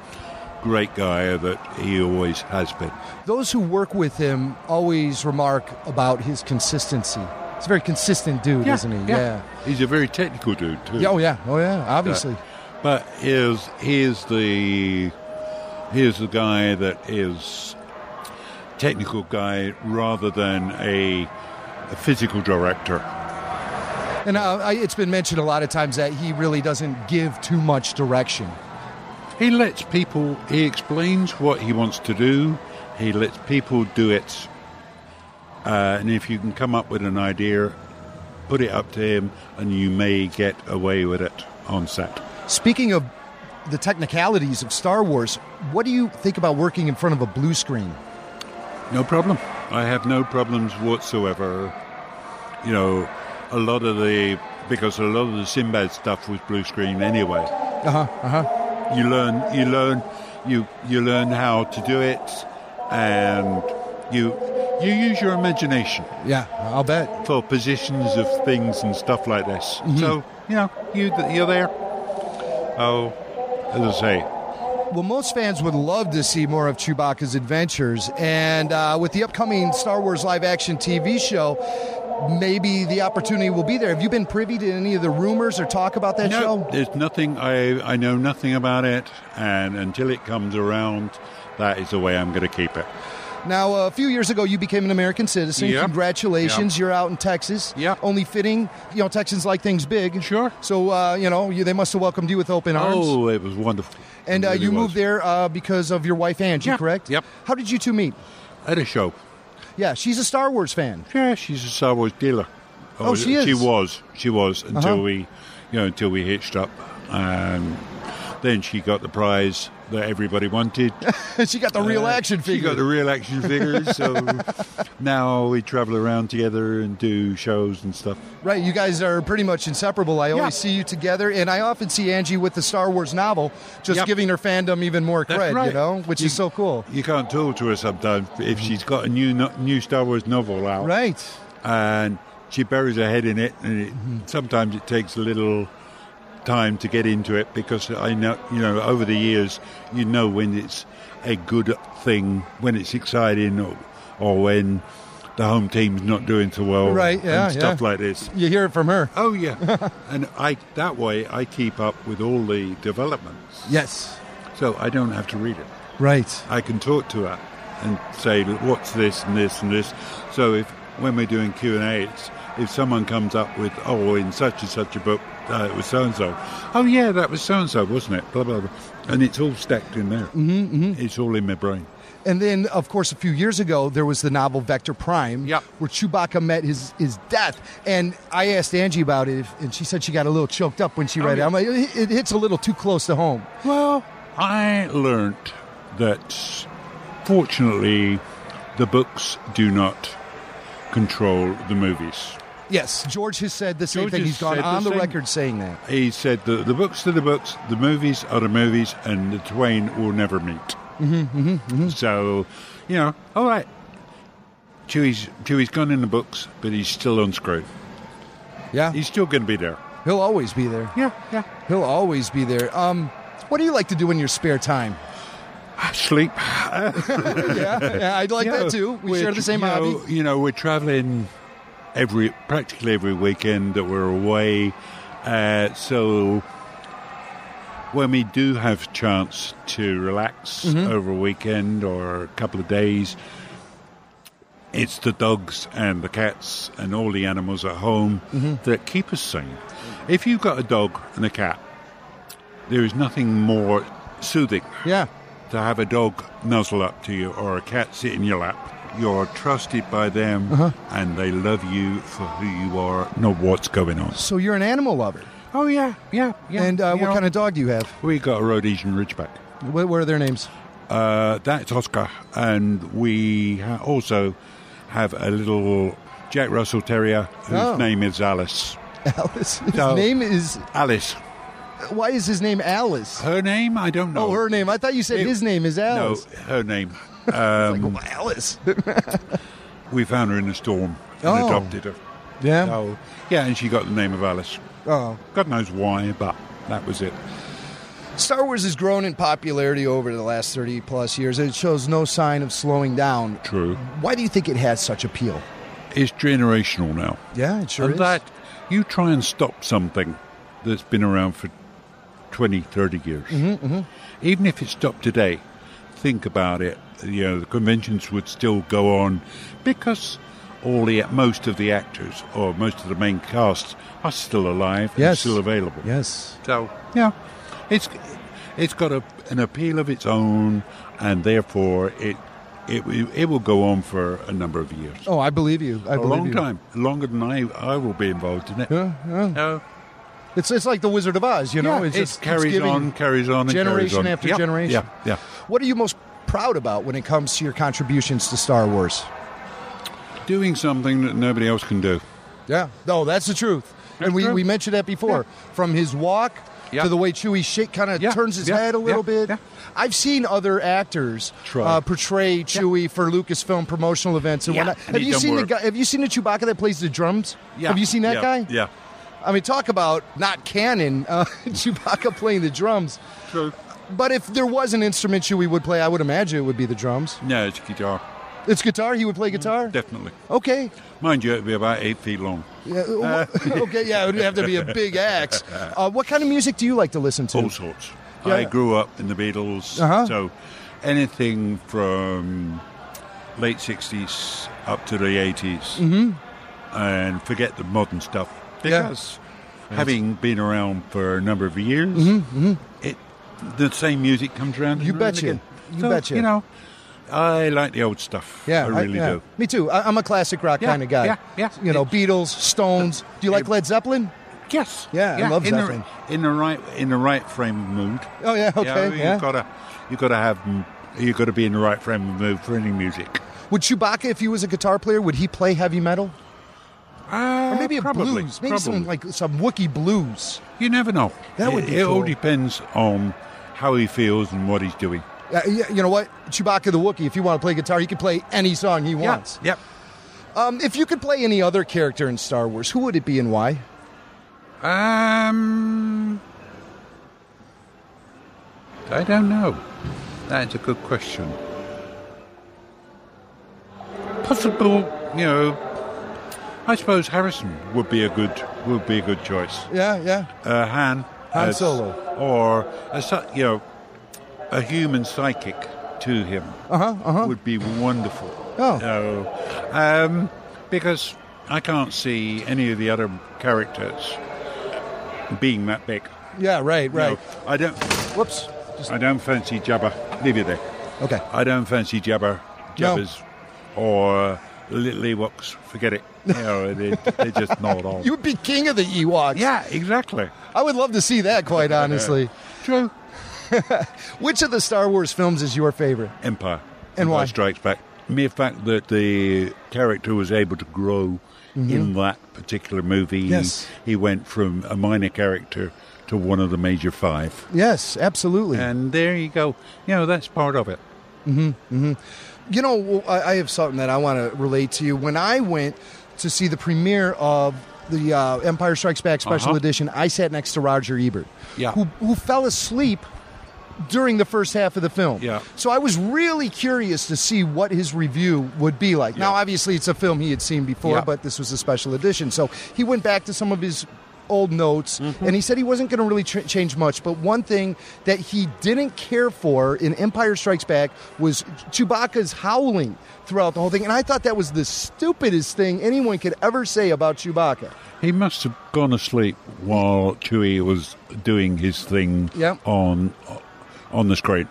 great guy that he always has been. Those who work with him always remark about his consistency. He's a very consistent dude, isn't he? Yeah. He's a very technical dude too. Yeah, Oh yeah. Oh yeah. Obviously. But here's here's the here's the guy that is technical guy rather than a, a physical director. And uh, I, it's been mentioned a lot of times that he really doesn't give too much direction. He lets people. He explains what he wants to do. He lets people do it. Uh, and if you can come up with an idea, put it up to him, and you may get away with it on set. Speaking of the technicalities of Star Wars, what do you think about working in front of a blue screen? No problem. I have no problems whatsoever. You know, a lot of the because a lot of the Sinbad stuff was blue screen anyway. Uh huh. Uh huh. You learn, you learn, you you learn how to do it, and you you use your imagination. Yeah, I'll bet for positions of things and stuff like this. Mhm. So you know, you you're there. Oh, as I say, Well, most fans would love to see more of Chewbacca's adventures, and uh, with the upcoming Star Wars live action TV show, maybe the opportunity will be there. Have you been privy to any of the rumors or talk about that no, show? there's nothing. I I know nothing about it, and until it comes around, that is the way I'm going to keep it. Now, uh, a few years ago, you became an American citizen. Yep. Congratulations! Yep. You're out in Texas. Yeah. Only fitting. You know, Texans like things big. Sure. So, uh, you know, you, they must have welcomed you with open arms. Oh, it was wonderful. and uh, really you was. moved there uh, because of your wife Angie, Yeah. correct? Yep. How did you two meet? at a show. Yeah, she's a Star Wars fan. Yeah, she's a Star Wars dealer. Oh, she is? She was. She was until Uh-huh. we, you know, until we hitched up. Um, Then she got the prize that everybody wanted. <laughs> she got the real Uh, action She got the real action figures. So <laughs> now we travel around together and do shows and stuff. Right, you guys are pretty much inseparable. I always Yeah. see you together, and I often see Angie with the Star Wars novel, just Yep. giving her fandom even more cred, you know, which You- is so cool. You can't talk to her sometimes if she's got a new no- new Star Wars novel out, Right. And she buries her head in it, and it, sometimes it takes a little time to get into it because I know, you know, over the years, you know when it's a good thing, when it's exciting, or, or when the home team's not doing so well, Right, yeah, and stuff yeah. like this. You hear it from her. Oh yeah, <laughs> and I that way I keep up with all the developments. Yes. So I don't have to read it. Right. I can talk to her and say, "What's this and this and this?" So if when we're doing Q and A, it's if someone comes up with, "Oh, in such and such a book, uh, it was so and so," oh yeah, that was so and so, wasn't it? Blah blah blah, and it's all stacked in there. Mm-hmm, It's all in my brain. And then, of course, a few years ago, there was the novel Vector Prime, where Chewbacca met his, his death. And I asked Angie about it, and she said she got a little choked up when she Oh, read yeah. it. I'm like, it, it hits a little too close to home. Well, I learnt that fortunately, the books do not control the movies. Yes, George has said the same George thing. He's gone said the on the record saying that. He said that the books are the books, the movies are the movies, and the twain will never meet. Mm-hmm, mm-hmm, So, you know, all right. Chewie's Chewie's gone in the books, but he's still unscrewed. Yeah, he's still going to be there. He'll always be there. Yeah, yeah. He'll always be there. Um, what do you like to do in your spare time? Sleep. <laughs> yeah, yeah, I'd like You know, that too. We share the same you hobby. know, You know, we're traveling every practically every weekend that we're away. Uh, so when we do have chance to relax Mhm. over a weekend or a couple of days, it's the dogs and the cats and all the animals at home Mhm. that keep us sane. If you've got a dog and a cat, there is nothing more soothing Yeah. to have a dog nuzzle up to you or a cat sit in your lap. You're trusted by them Uh-huh. and they love you for who you are, not what's going on. So you're an animal lover. Oh, yeah, yeah, yeah. And uh, what know- kind of dog do you have? We got a Rhodesian Ridgeback. What, what are their names? Uh, that's Oscar. And we ha- also have a little Jack Russell Terrier whose Oh. name is Alice. <laughs> Alice. His So- name is. Alice. Why is his name Alice? Her name? I don't know. Oh, her name. I thought you said It- his name is Alice. No, her name. Um, Alice. <laughs> we found her in a storm and Oh. adopted her. Yeah? So, yeah, and she got the name of Alice. Oh. God knows why, but that was it. Star Wars has grown in popularity over the last 30 plus years. It shows no sign of slowing down. True. Why do you think it has such appeal? It's generational now. Yeah, it sure and is. that you try and stop something that's been around for 20, 30 years. Mhm, mhm. Even if it stopped today, think about it. You know, the conventions would still go on because all the most of the actors or most of the main cast are still alive and still available. Yes. So yeah, it's it's got a, an appeal of its own, and therefore it it it will go on for a number of years. Oh, I believe you. I a believe long you. time, longer than I I will be involved in it. Yeah, yeah. Uh, It's it's like the Wizard of Oz, you know. Yeah, it's it just carries keeps on, carries on, and carries generation on. after Yep, generation. yeah, yeah. What are you most proud about when it comes to your contributions to Star Wars? doing something that nobody else can do. Yeah, no, that's the truth. and we, true. we mentioned that before. From his walk Yeah. to the way Chewie shake kind of Yeah, turns his yeah, head a little yeah, bit. I've seen other actors uh, portray Chewie for Lucasfilm promotional events and Yeah, whatnot. Have you seen the guy? Have you seen the Chewbacca that plays the drums? Yeah, Have you seen that yeah, guy? Yeah. I mean, talk about not canon. Uh, <laughs> Chewbacca playing the drums. True. But if there was an instrument Chewie would play, I would imagine it would be the drums. No, it's guitar. It's guitar. He would play guitar. Definitely. Okay. Mind you, it'd be about eight feet long. Yeah, uh, <laughs> okay. Yeah, it would have to be a <laughs> big axe. Uh, what kind of music do you like to listen to? All sorts. Yeah. I grew up in the Beatles, Uh-huh. so anything from late 60s up to the 80s. Mhm. And forget the modern stuff. Yeah. Because having been around for a number of years, Mhm, mhm. it the same music comes around. You betcha. again. You So, betcha. You know, I like the old stuff. Yeah, I really yeah. do. Me too. I, I'm a classic rock Yeah, kind of guy. yeah, yeah. You know, Beatles, Stones. Do you like Led Zeppelin? Yes. Yeah, I love in Zeppelin. the, in the right in the right frame of mood. Oh, yeah, You okay, you've gotta you've gotta have you've got to be in the right frame of mood for any music. Would Chewbacca, if he was a guitar player, would he play heavy metal? Uh, or maybe a probably, blues, maybe some like some Wookiee blues. You never know. That would it, be it all depends on how he feels and what he's doing. Uh, you know what, Chewbacca the Wookiee. If you want to play guitar, he can play any song he wants. Yep. Um, if you could play any other character in Star Wars, who would it be and why? Um, I don't know. That's a good question. Possible, you know. I suppose Harrison would be a good would be a good choice. Yeah, yeah. Uh, Han, Han Solo. or a, you know, a human psychic to him Uh-huh, uh-huh. would be wonderful. Oh. Know, um, because I can't see any of the other characters being that big. Yeah, right, right. know, I don't. Whoops. I don't fancy Jabba. Leave it there. Okay. I don't fancy Jabba, No. Jabbas, or little Ewoks. Forget it. <laughs> You know, they, they're just not on. You would be king of the Ewoks. Yeah, exactly. I would love to see that, quite <laughs> honestly. True. <laughs> Which of the Star Wars films is your favorite? Empire. And Empire why? Strikes Back. Mere fact that the character was able to grow in that particular movie. Mm-hmm. Yes. He went from a minor character to one of the major five. Yes, absolutely. And there you go. You know, that's part of it. hmm hmm You know, I have something that I want to relate to you. When I went to see the premiere of the uh, Empire Strikes Back Special Uh-huh. Edition, I sat next to Roger Ebert, Yeah. who, who fell asleep during the first half of the film. Yeah. So I was really curious to see what his review would be like. Now, obviously, it's a film he had seen before, Yeah. but this was a special edition. So he went back to some of his old notes Mm-hmm. and he said he wasn't going to really ch- change much but one thing that he didn't care for in empire strikes back was chewbacca's howling throughout the whole thing and i thought that was the stupidest thing anyone could ever say about chewbacca He must have gone asleep while Chewie was doing his thing Yeah. on on the screen,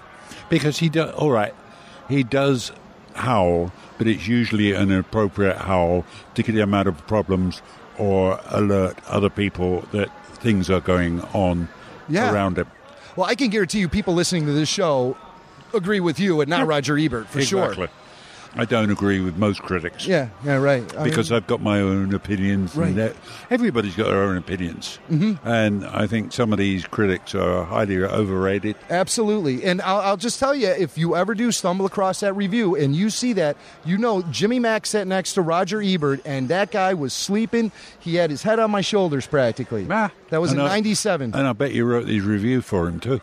because he does. All right, he does howl, but it's usually an appropriate howl to get him out of problems or alert other people that things are going on Yeah. around him. well i can guarantee you people listening to this show agree with you and not roger ebert for exactly. sure I don't agree with most critics. yeah yeah right I because mean, I've got my own opinions, Right. everybody's got their own opinions. Mhm. And I think some of these critics are highly overrated. Absolutely. And I'll, I'll just tell you if you ever do stumble across that review and you see that, you know Jimmy Mac sat next to Roger Ebert and that guy was sleeping. He had his head on my shoulders practically. that was in I- 97. And I bet you wrote these reviews for him too.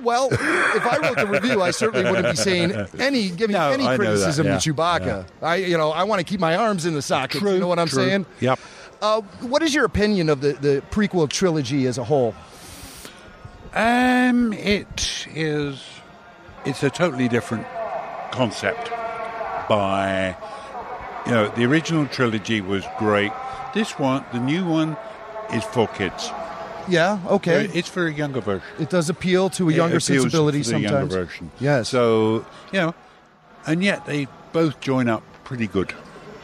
Well, if I wrote the review, I certainly wouldn't be saying any giving No, any I that, criticism yeah, to Chewbacca. I you know, I want to keep my arms in the sockets. you know what I'm true. saying? Yep. Uh, what is your opinion of the, the prequel trilogy as a whole? Um, it is. It's a totally different concept. By you know, the original trilogy was great. This one, the new one, is for kids. Yeah, okay. It's for a younger version. It does appeal to a It younger sensibility to the sometimes. younger version. Yes. So you know, and yet they both join up pretty good.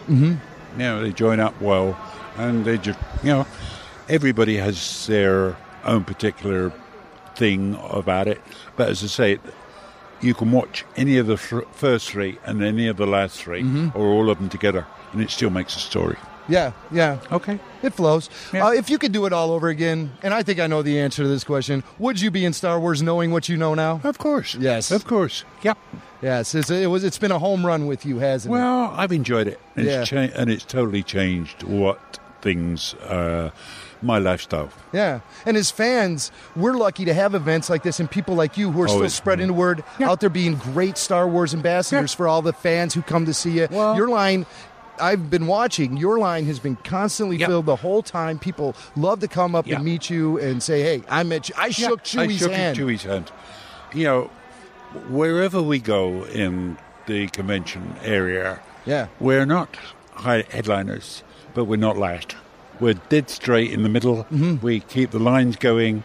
Mm-hmm. You know, they join up well, and they just you know, everybody has their own particular thing about it. But as I say, you can watch any of the first three and any of the last 3 Mhm. or all of them together, and it still makes a story. Yeah, yeah. Okay. It flows. Uh, if you could do it all over again, and I think I know the answer to this question, would you be in Star Wars knowing what you know now? Of course. Yes. Of course. Yep. Yes. It's, it was. It's been a home run with you, hasn't it? Well, I've enjoyed it. It's Yeah. cha- and it's totally changed what things, uh, my lifestyle. Yeah. And as fans, we're lucky to have events like this and people like you who are Oh, still spreading the word out there being great Star Wars ambassadors for all the fans who come to see you. Your line. I've been watching. Your line has been constantly filled the whole time. People love to come up Yeah. and meet you and say, "Hey, I met you. I shook Yeah, I shook hand." Chewie's hand. You know, wherever we go in the convention area, Yeah. we're not high headliners, but we're not last. We're dead straight in the middle. Mm-hmm. We keep the lines going.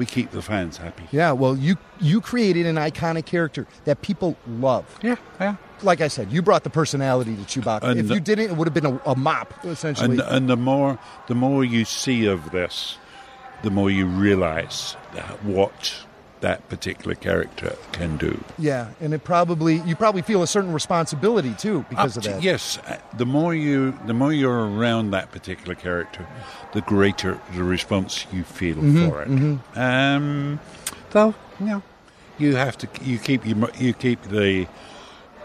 We keep the fans happy. Yeah, well, you you created an iconic character that people love. Yeah, yeah. Like I said, you brought the personality to Chewbacca. And if the- you didn't, it would have been a, a mop, essentially. And, and the more the more you see of this, the more you realize that what that particular character can do. yeah, and it probably you probably feel a certain responsibility too because Up of to- that. Yes, uh, the more you the more you're around that particular character, the greater the response you feel Mhm, for it. mhm. Um, though, you know, you have to you keep your you keep the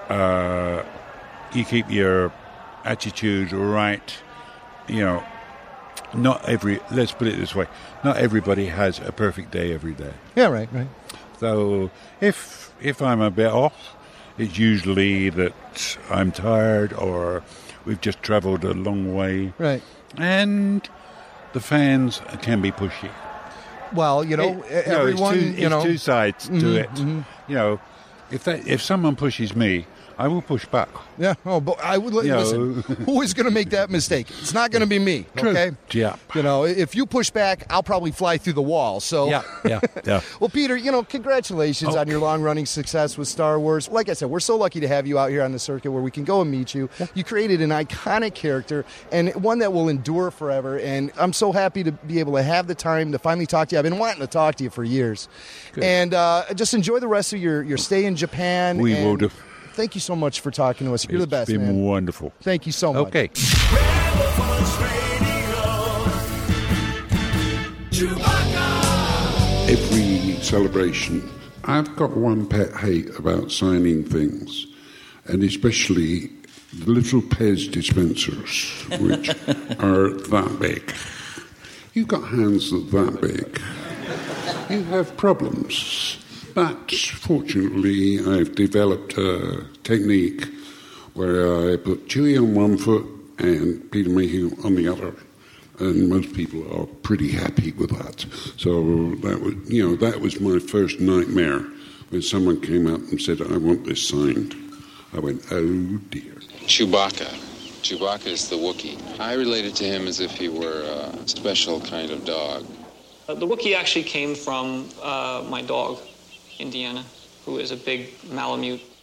uh, you keep your attitude right. You know, not every let's put it this way: not everybody has a perfect day every day. Yeah, right, right. So if if I'm a bit off, it's usually that I'm tired or we've just travelled a long way. Right. And the fans can be pushy. Well, you know, It- everyone, it's two, you know, it's two sides to Mhm, it. mhm. You know, if that if someone pushes me, I will push back. Yeah. Oh, but I would You know. listen. <laughs> Who is going to make that mistake? It's not going to be me. True. Okay. Yeah. You know, if you push back, I'll probably fly through the wall. So. Yeah, yeah, <laughs> yeah. well, Peter, you know, congratulations on your long-running success with Star Wars. Like I said, we're so lucky to have you out here on the circuit where we can go and meet you. You created an iconic character and one that will endure forever. And I'm so happy to be able to have the time to finally talk to you. I've been wanting to talk to you for years. And uh, just enjoy the rest of your, your stay in Japan. We and will do. Thank you so much for talking to us. You're the best, It's been man. wonderful. Thank you so much. Okay. Every celebration, I've got one pet hate about signing things, and especially the little Pez dispensers, which <laughs> are that big. You've got hands that that big. You have problems. But fortunately, I've developed a technique where I put Chewie on one foot and Peter Mayhew on the other. And most people are pretty happy with that. So that was, you know, that was my first nightmare when someone came up and said, "I want this signed." I went, "Oh dear." Chewbacca. Chewbacca is the Wookiee. I related to him as if he were a special kind of dog. Uh, the Wookiee actually came from uh, my dog, Indiana, who is a big Malamute.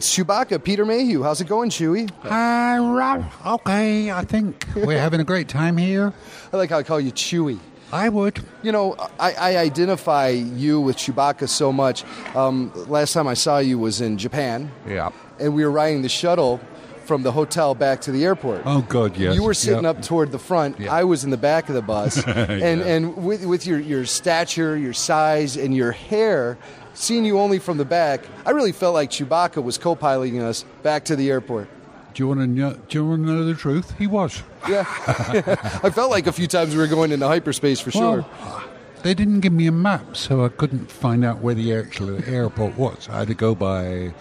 It's Chewbacca, Peter Mayhew. How's it going, Chewie? Hi, Rob. Okay, I think we're having a great time here. I like how I call you Chewie. I would. You know, I, I identify you with Chewbacca so much. Um, last time I saw you was in Japan, Yeah. and we were riding the shuttle from the hotel back to the airport. Oh, God, yes. You were sitting Yep. up toward the front. I was in the back of the bus, <laughs> and Yeah. and with with your your stature, your size, and your hair. Seeing you only from the back, I really felt like Chewbacca was co-piloting us back to the airport. Do you want to know? Do you want to know the truth? He was. Yeah, <laughs> I felt like a few times we were going into hyperspace for sure. Well, they didn't give me a map, so I couldn't find out where the actual airport was. I had to go by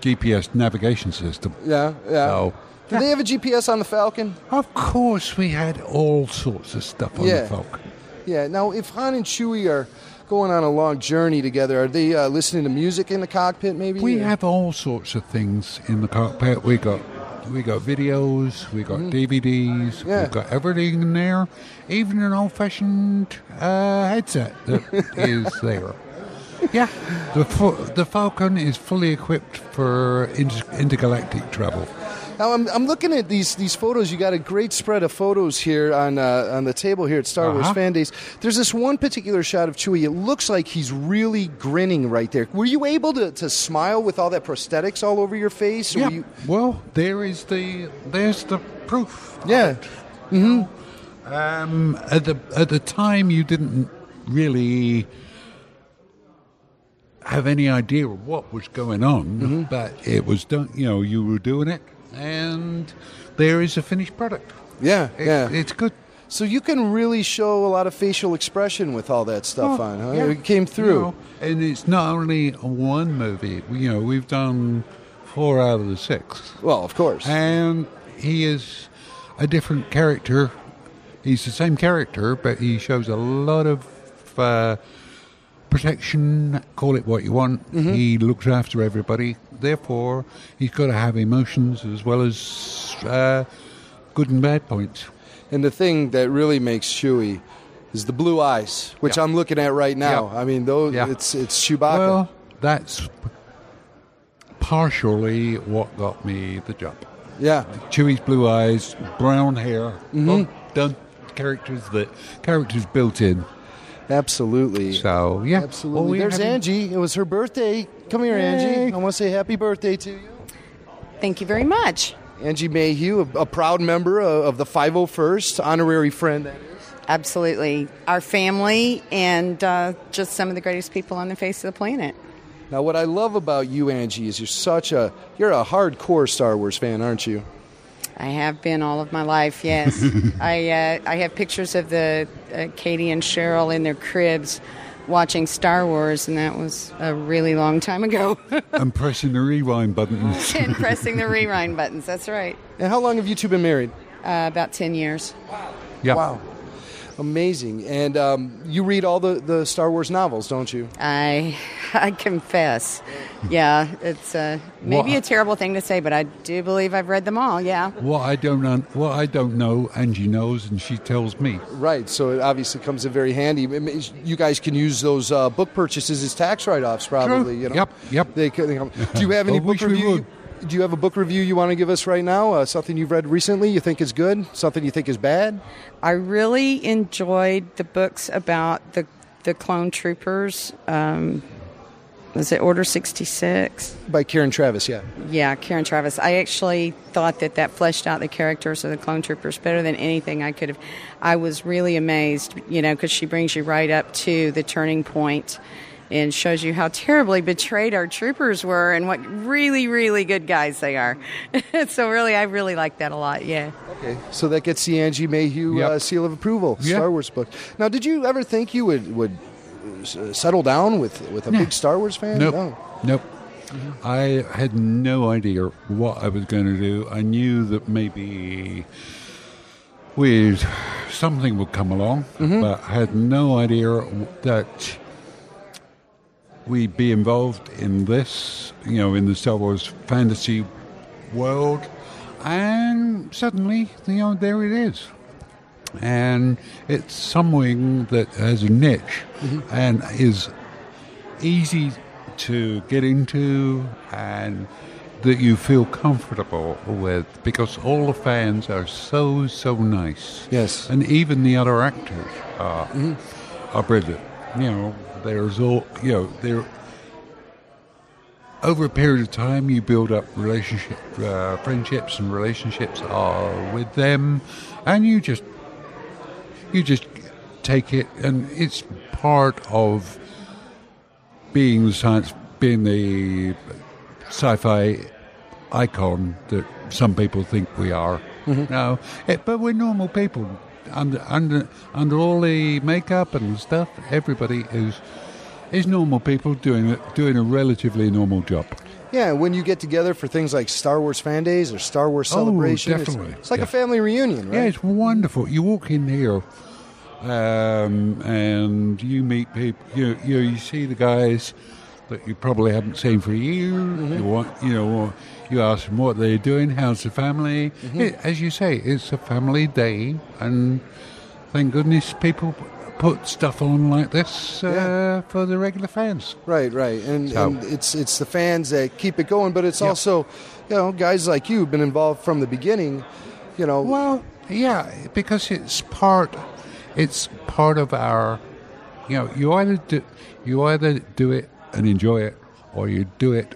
GPS navigation system. Yeah, yeah. So, Did they have a GPS on the Falcon? Of course, we had all sorts of stuff on Yeah. the Falcon. Yeah. Now, if Han and Chewie are going on a long journey together, are they uh, listening to music in the cockpit? Maybe We Or- have all sorts of things in the cockpit. We got we got videos, we got DVDs, Mm-hmm. Yeah. we've got everything in there, even an old-fashioned uh, headset that <laughs> is there. Yeah, the the Falcon is fully equipped for inter- intergalactic travel. Now I'm, I'm looking at these these photos. You got a great spread of photos here on uh, on the table here at Star Wars Uh-huh. Fan Days. There's this one particular shot of Chewie. It looks like he's really grinning right there. Were you able to, to smile with all that prosthetics all over your face? Yeah. you- Well, there is the there's the proof. yeah. hmm Um, at the at the time, you didn't really have any idea of what was going on, Mm-hmm. but it was done. You know, you were doing it, and there is a finished product. Yeah, It- yeah. it's good. So you can really show a lot of facial expression with all that stuff Well, on, huh? yeah. It came through. You know, and it's not only one movie. You know, we've done four out of the six. Well, of course. And he is a different character. He's the same character, but he shows a lot of uh, protection. Call it what you want. Mhm. He looks after everybody. Therefore, he's got to have emotions as well as uh, good and bad points. And the thing that really makes Chewie is the blue eyes, which I'm looking at right now. I mean, those it's it's Chewbacca. Well, that's partially what got me the job. Yeah. Chewie's blue eyes, brown hair, Mhm. oh, done characters that characters built in. Absolutely. So yeah, Absolutely. Well, we There's having- Angie. It was her birthday. Come here, Angie. I want to say happy birthday to you. Thank you very much. Angie Mayhew, a, a proud member of, of the 501st, honorary friend. That is. Absolutely. Our family and uh, just some of the greatest people on the face of the planet. Now, what I love about you, Angie, is you're such a you're a hardcore Star Wars fan, aren't you? I have been all of my life, yes. <laughs> I, uh, I have pictures of the uh, Katie and Cheryl in their cribs watching Star Wars, and that was a really long time ago. <laughs> and pressing the rewind buttons. <laughs> and pressing the rewind buttons, that's right. And how long have you two been married? Uh, about 10 years. Wow. Yeah. Wow. Amazing. And um, you read all the, the Star Wars novels, don't you? I I confess. Yeah, it's uh, maybe What- a terrible thing to say, but I do believe I've read them all. Yeah. What I don't un- what I don't know, Angie knows, and she tells me. Right. So it obviously comes in very handy. You guys can use those uh, book purchases as tax write-offs, probably. You know. Yep. Yep. They could, they do you have <laughs> any I book wish we review? Do you have a book review you want to give us right now? Uh, something you've read recently you think is good? Something you think is bad? I really enjoyed the books about the the clone troopers. Um, was it Order sixty six? By Karen Traviss, yeah. Yeah, Karen Traviss. I actually thought that that fleshed out the characters of the clone troopers better than anything I could have. I was really amazed, you know, because she brings you right up to the turning point and shows you how terribly betrayed our troopers were and what really, really good guys they are. <laughs> so really, I really like that a lot. Yeah. Okay. So that gets the Angie Mayhew uh, seal of approval. Yeah. Star Wars book. Now, did you ever think you would would uh, settle down with with a No. big Star Wars fan? Nope. No. Nope. I had no idea what I was going to do. I knew that maybe we'd something would come along, but I had no idea that we'd be involved in this, you know, in the Star Wars fantasy world. And suddenly, you know, there it is. And it's something that has a niche mm-hmm. and is easy to get into and that you feel comfortable with because all the fans are so so nice. Yes. And even the other actors are mm-hmm. are brilliant. You know, there's all you know, there over a period of time you build up relationship uh, friendships and relationships uh, with them and you just you just take it and it's part of being the science, being the sci-fi icon that some people think we are. Mhm. No, it, but we're normal people. Under under under all the makeup and stuff, everybody is is normal people doing doing a relatively normal job. Yeah, when you get together for things like Star Wars fan days or Star Wars Oh, celebration, it's- definitely. It's, like Yeah. a family reunion, right? Yeah, it's wonderful. You walk in here, um, and you meet people. You, you you see the guys that you probably haven't seen for a year. Mm-hmm. You want, you know, you ask them what they're doing. How's the family? Mm-hmm. It- as you say, it's a family day, and thank goodness people put stuff on like this uh, for the regular fans. Right, right, and, So- and it's it's the fans that keep it going, but it's Yep. also, you know, guys like you have been involved from the beginning. You know, well, yeah, because it's part, it's part of our, you know, you either do, you either do it and enjoy it, or you do it,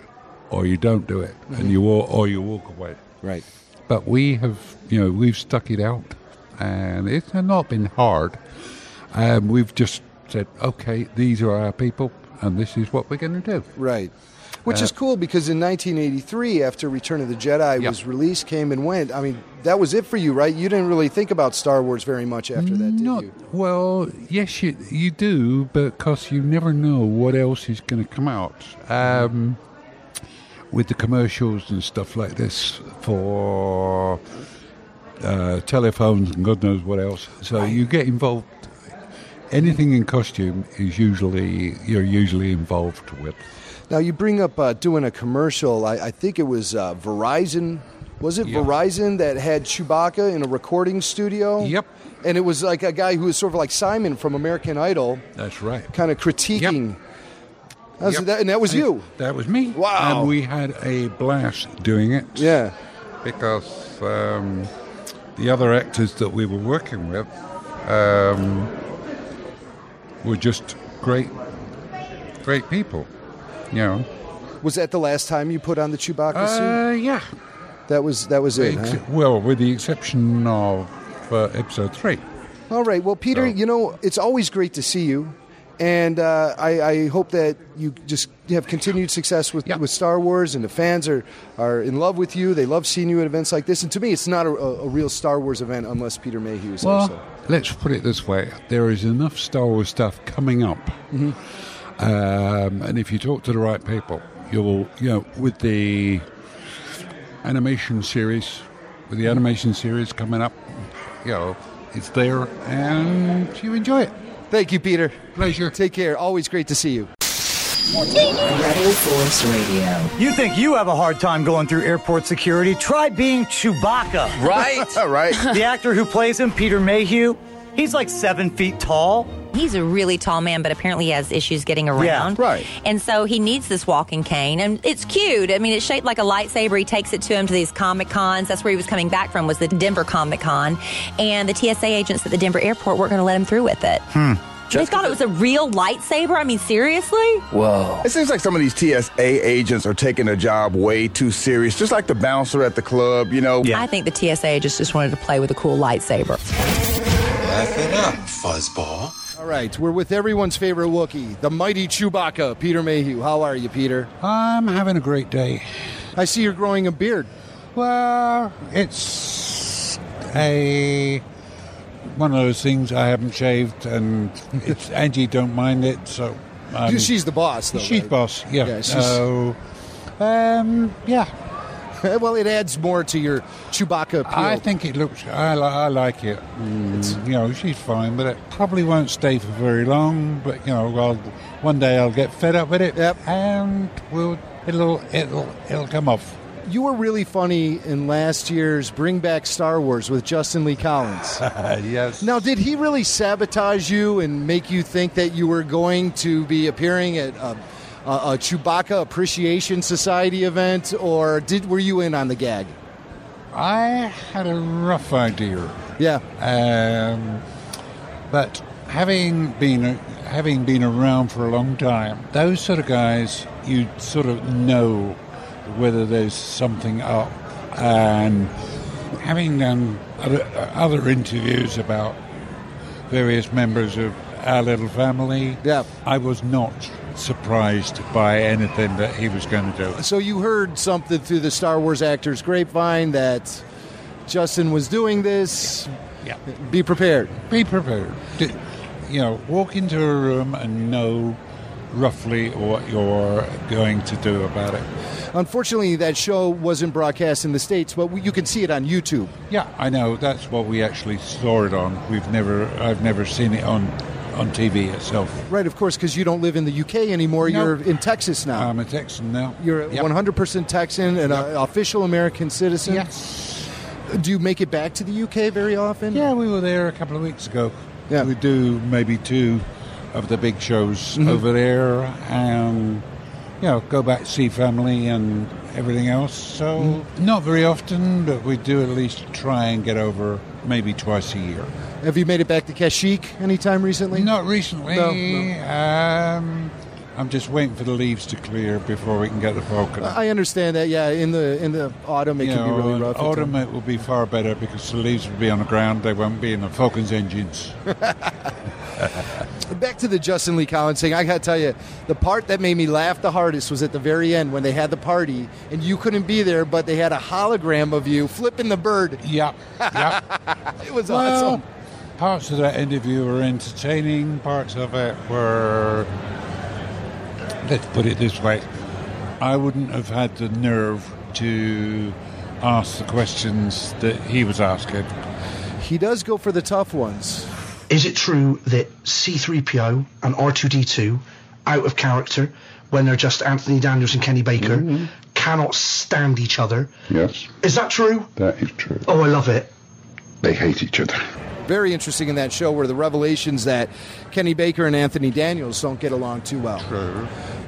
or you don't do it, and you wa- or you walk away. Right. But we have, you know, we've stuck it out, and it's not been hard. Um, we've just said, okay, these are our people, and this is what we're going to do. Right. Which Uh, is cool because in 1983, after Return of the Jedi was released, came and went. I mean, that was it for you, right? You didn't really think about Star Wars very much after that, did Not you? well. Yes, you you do, because you never know what else is going to come out. Um, with the commercials and stuff like this for uh, telephones and God knows what else. So you get involved. Anything in costume is usually you're usually involved with. Now you bring up uh, doing a commercial. I, I think it was uh, Verizon. Was it Verizon that had Chewbacca in a recording studio? Yep. And it was like a guy who was sort of like Simon from American Idol, That's right. kind of critiquing. That was- Yep. that- and that was you. That was me. Wow. And we had a blast doing it. Yeah. Because um, the other actors that we were working with um, were just great, great people. You know. Was that the last time you put on the Chewbacca Uh, suit? yeah. That was that was it. Ex- huh? Well, with the exception of uh, episode three. All right. Well, Peter, you know, it's always great to see you. And uh, I, I hope that you just have continued success with, with Star Wars, and the fans are, are in love with you. They love seeing you at events like this. And to me, it's not a, a, real Star Wars event unless Peter Mayhew is Well, there. So. let's put it this way: there is enough Star Wars stuff coming up, Mhm. um, and if you talk to the right people, you'll, you know, with the animation series, with the animation series coming up, you know, it's there, and you enjoy it. Thank you, Peter. Pleasure. Take care. Always great to see you. Rebel Force Radio. You think you have a hard time going through airport security? Try being Chewbacca. Right. <laughs> right. The actor who plays him, Peter Mayhew, he's like seven feet tall. He's a really tall man, but apparently he has issues getting around. Yeah, right. And so he needs this walking cane, and it's cute. I mean, it's shaped like a lightsaber. He takes it to him to these comic cons. That's where he was coming back from. Was the Denver Comic Con, and the TSA agents at the Denver airport weren't going to let him through with it. Hmm. they thought it was a real lightsaber. I mean, seriously? Whoa. It seems like some of these TSA agents are taking their job way too serious, just like the bouncer at the club, you know? Yeah. I think the TSA agents just wanted to play with a cool lightsaber. Laugh it up, fuzzball. Right. We're with everyone's favorite Wookiee, the mighty Chewbacca, Peter Mayhew. How are you, Peter? I'm having a great day. I see you're growing a beard. Well, it's a one of those things I haven't shaved, and <laughs> it's Angie don't mind it, so um, she's the boss, though. she's right? boss. Yeah. Yeah, so, um, yeah. <laughs> well, it adds more to your Chewbacca appeal. I think it looks. I, li- I like it. Mm, you know, she's fine, but it probably won't stay for very long. But you know, I'll, one day I'll get fed up with it, and we'll it'll it'll it'll come off. You were really funny in last year's Bring Back Star Wars with Justin Lee Collins. <laughs> yes. Now, did he really sabotage you and make you think that you were going to be appearing at a, a, a Chewbacca Appreciation Society event, or did were you in on the gag? I had a rough idea. Yeah. Um, but having been having been around for a long time, those sort of guys, you sort of know whether there's something up. And having done other, other interviews about various members of our little family, yeah. I was not surprised by anything that he was going to do. So you heard something through the Star Wars actors grapevine that Justin was doing this. Yeah. Be prepared. Be prepared. D- You know, walk into a room and know roughly what you're going to do about it. Unfortunately, that show wasn't broadcast in the States, but you can see it on YouTube. Yeah, I know. That's what we actually saw it on. We've never, I've never seen it on, on TV itself. Right, of course, because you don't live in the UK anymore. No. You're in Texas now. I'm a Texan now. You're Yep. 100% Texan and an official American citizen. Yes. Do you make it back to the UK very often? Yeah, we were there a couple of weeks ago. Yeah. We do maybe two of the big shows Mhm. over there and, you know, go back, see family and everything else. So, Mm-hmm. not very often, but we do at least try and get over maybe twice a year. Have you made it back to Kashyyyk anytime recently? Not recently. No, no. Um, I'm just waiting for the leaves to clear before we can get the Falcon. I understand that. Yeah, in the in the autumn it You can be really rough. at Autumn it will be far better because the leaves will be on the ground. They won't be in the Falcon's engines. <laughs> back to the Justin Lee Collins thing. I got to tell you, the part that made me laugh the hardest was at the very end when they had the party and you couldn't be there, but they had a hologram of you flipping the bird. Yeah, yeah. <laughs> it was Well, awesome. Parts of that interview were entertaining. Parts of it were, let's put it this way, I wouldn't have had the nerve to ask the questions that he was asking. He does go for the tough ones. Is it true that C3PO and R2D2, out of character, when they're just Anthony Daniels and Kenny Baker, mm-hmm. cannot stand each other? Yes, Is that true? that is true. Oh, I love it. They hate each other. Very interesting in that show were the revelations that Kenny Baker and Anthony Daniels don't get along too well.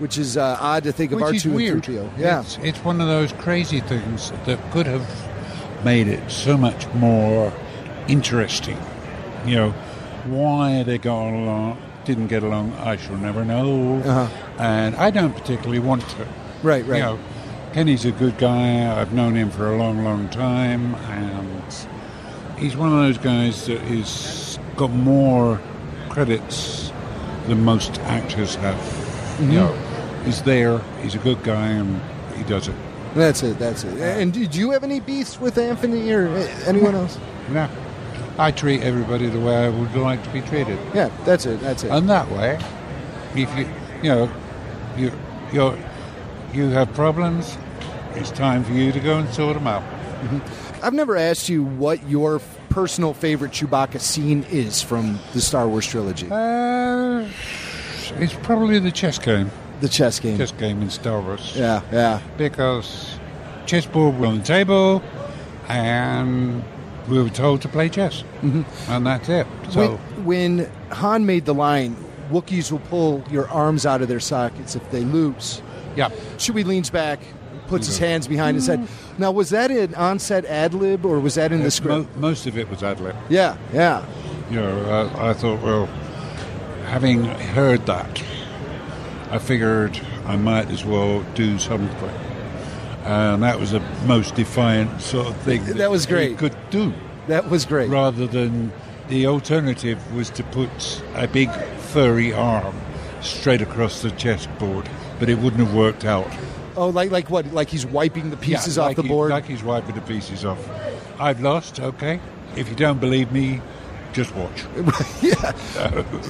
Which is uh, odd to think of Which is R2 weird. and 3PO. Yeah. It's, it's one of those crazy things that could have made it so much more interesting. You know, why they got along, didn't get along, I shall never know. Uh-huh. And I don't particularly want to. Right, right. You know, Kenny's a good guy. I've known him for a long, long time, and he's one of those guys that is got more credits than most actors have. Mhm. You know, he's there. He's a good guy, and he does it. That's it. That's it. And did you have any beefs with Anthony or anyone else? No, I treat everybody the way I would like to be treated. Yeah, that's it. That's it. And that way, if you, you know, you, you, you have problems, it's time for you to go and sort them out. I've never asked you what your personal favorite Chewbacca scene is from the Star Wars trilogy. Uh, it's probably the chess game. The chess game. Chess game in Star Wars. Yeah, yeah. Because chessboard was on the table, and we were told to play chess, Mhm. and that's it. So. when, when Han made the line, Wookiees will pull your arms out of their sockets if they lose. Yeah. Chewie leans back, puts his hands behind his head. Now, was that an on-set ad lib or was that in the Uh, script? mo- most of it was ad lib. Yeah, yeah. You know, I, I thought, well, having heard that, I figured I might as well do something. And that was the most defiant sort of thing that, <laughs> That was great. could do. That was great. Rather than the alternative was to put a big furry arm straight across the chessboard, but it wouldn't have worked out. Oh, like like what? Like he's wiping the pieces Yeah, off like the he- board. like he's wiping the pieces off. I've lost, okay. If you don't believe me, just watch. <laughs> yeah.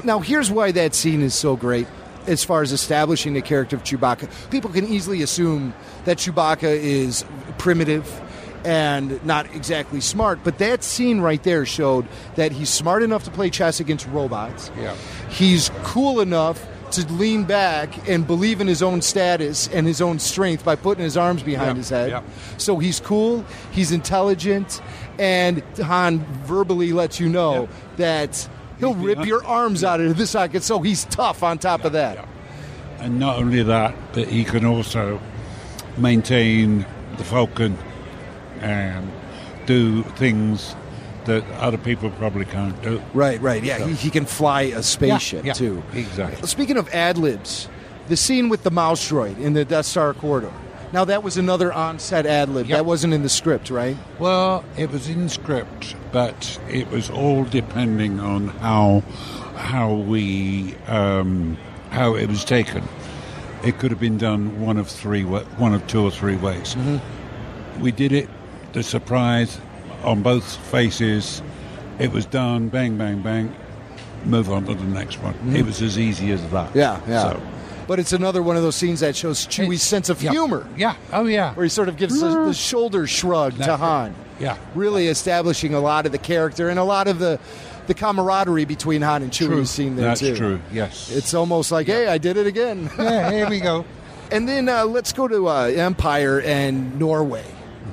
Now, here's why that scene is so great as far as establishing the character of Chewbacca. People can easily assume that Chewbacca is primitive and not exactly smart, but that scene right there showed that he's smart enough to play chess against robots. Yeah. He's cool enough to lean back and believe in his own status and his own strength by putting his arms behind Yeah, his head. yeah. So he's cool, he's intelligent, and Han verbally lets you know that he'll rip your arms out of the socket. So he's tough on top of that. And not only that, but he can also maintain the Falcon and do things that other people probably can't do. Right, right. Yeah, So- he, he can fly a spaceship yeah, too. Exactly. Speaking of ad libs, the scene with the mouse droid in the Death Star corridor. Now that was another on-set ad lib. That wasn't in the script, right? Well, it was in script, but it was all depending on how how we um, how it was taken. It could have been done one of three, one of two or three ways. We did it. The surprise on both faces. It was done. Bang, bang, bang. Move on to the next one. Mhm. It was as easy as that. Yeah, yeah. So, But it's another one of those scenes that shows Chewie's sense of yeah. humor. Yeah. Oh, yeah. Where he sort of gives the, the shoulder shrug to That's. Han. Yeah. Really establishing a lot of the character and a lot of the the camaraderie between Han and Chewie True. is seen there That's too. true, yes. It's almost like, hey, I did it again. Yeah, here we go. <laughs> And then uh, let's go to uh, Empire and Norway.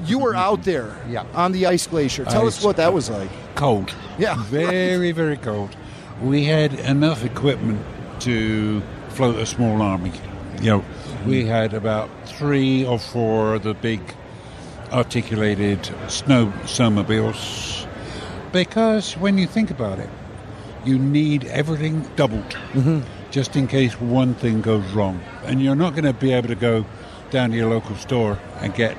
You were out there Yeah. on the ice glacier. Tell us what that was like. cold. Yeah. <laughs> Very, very cold. We had enough equipment to float a small army. You know, we had about three or four of the big articulated snow snowmobiles. Because when you think about it, you need everything doubled Mm-hmm. just in case one thing goes wrong. And you're not going to be able to go down to your local store and get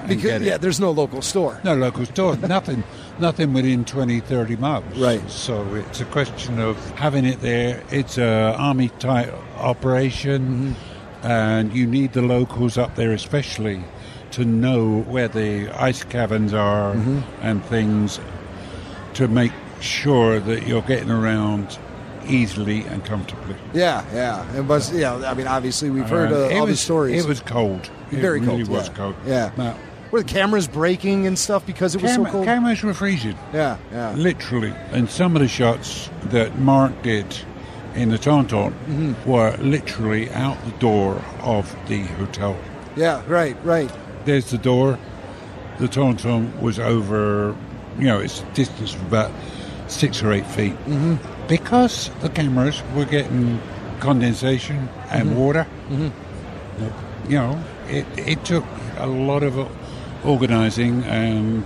and Because get yeah, there's no local store. No local store, <laughs> nothing, nothing within 20, 30 miles. Right. So it's a question of having it there. It's a army type operation, Mm-hmm. and you need the locals up there, especially to know where the ice caverns are Mm-hmm. and things, to make sure that you're getting around easily and comfortably. Yeah, yeah. It was. Yeah, I mean, obviously we've heard Uh, all the was- stories. It was cold. It very really cold. was yeah. cold. Yeah. Now, Were the cameras breaking and stuff because it was Camera- so cold? Cameras were freezing. Yeah, yeah. Literally. And some of the shots that Mark did in the Tauntaun Mm-hmm. were literally out the door of the hotel. Yeah, right, right. There's the door. The Tauntaun was over, you know, it's a distance of about six or eight feet. Mm-hmm. Because the cameras were getting condensation and Mhm. water, Mhm. you know, it, it took a lot of organising and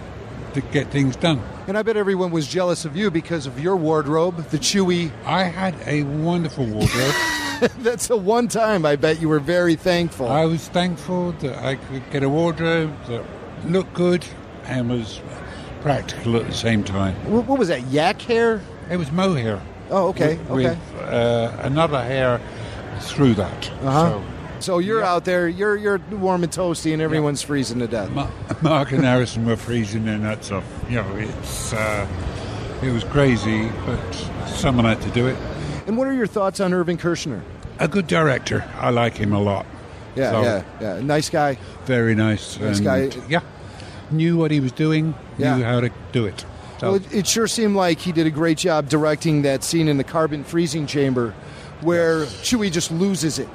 to get things done. And I bet everyone was jealous of you because of your wardrobe, the Chewie. I had a wonderful wardrobe. <laughs> That's the one time I bet you were very thankful. I was thankful that I could get a wardrobe that looked good and was practical at the same time. What was that? Yak hair? It was mohair. Oh, okay, With, okay. with, uh, another hair through that. Uh-huh. So, you're out there, you're you're warm and toasty, and everyone's freezing to death. So Mark and Harrison were freezing their nuts off. You know, it's uh, it was crazy, but someone had to do it. And what are your thoughts on Irvin Kershner? A good director. I like him a lot. Yeah, So, yeah, yeah. Nice guy. Very nice. Nice guy. Yeah. Knew what he was doing. Yeah. Knew how to do it. So Well, it, it sure seemed like he did a great job directing that scene in the carbon freezing chamber where Chewie just loses it.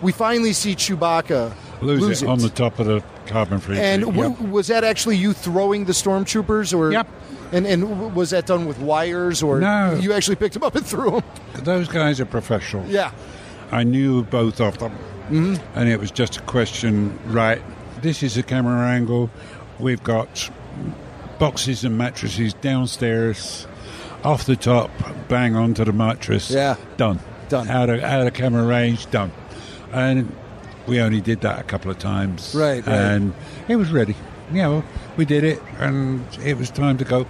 We finally see Chewbacca lose, it, on the top of the carbon freezer. And Yep. was that actually you throwing the stormtroopers, or Yep. And and was that done with wires, or No. you actually picked them up and threw them? Those guys are professionals. Yeah. I knew both of them. Mm-hmm. And it was just a question, right, this is a camera angle. We've got boxes and mattresses downstairs, off the top, bang onto the mattress. Yeah. Done. Done. Out of, out of camera range, done. And we only did that a couple of times. Right, right. And it was ready. You know, we did it and it was time to go.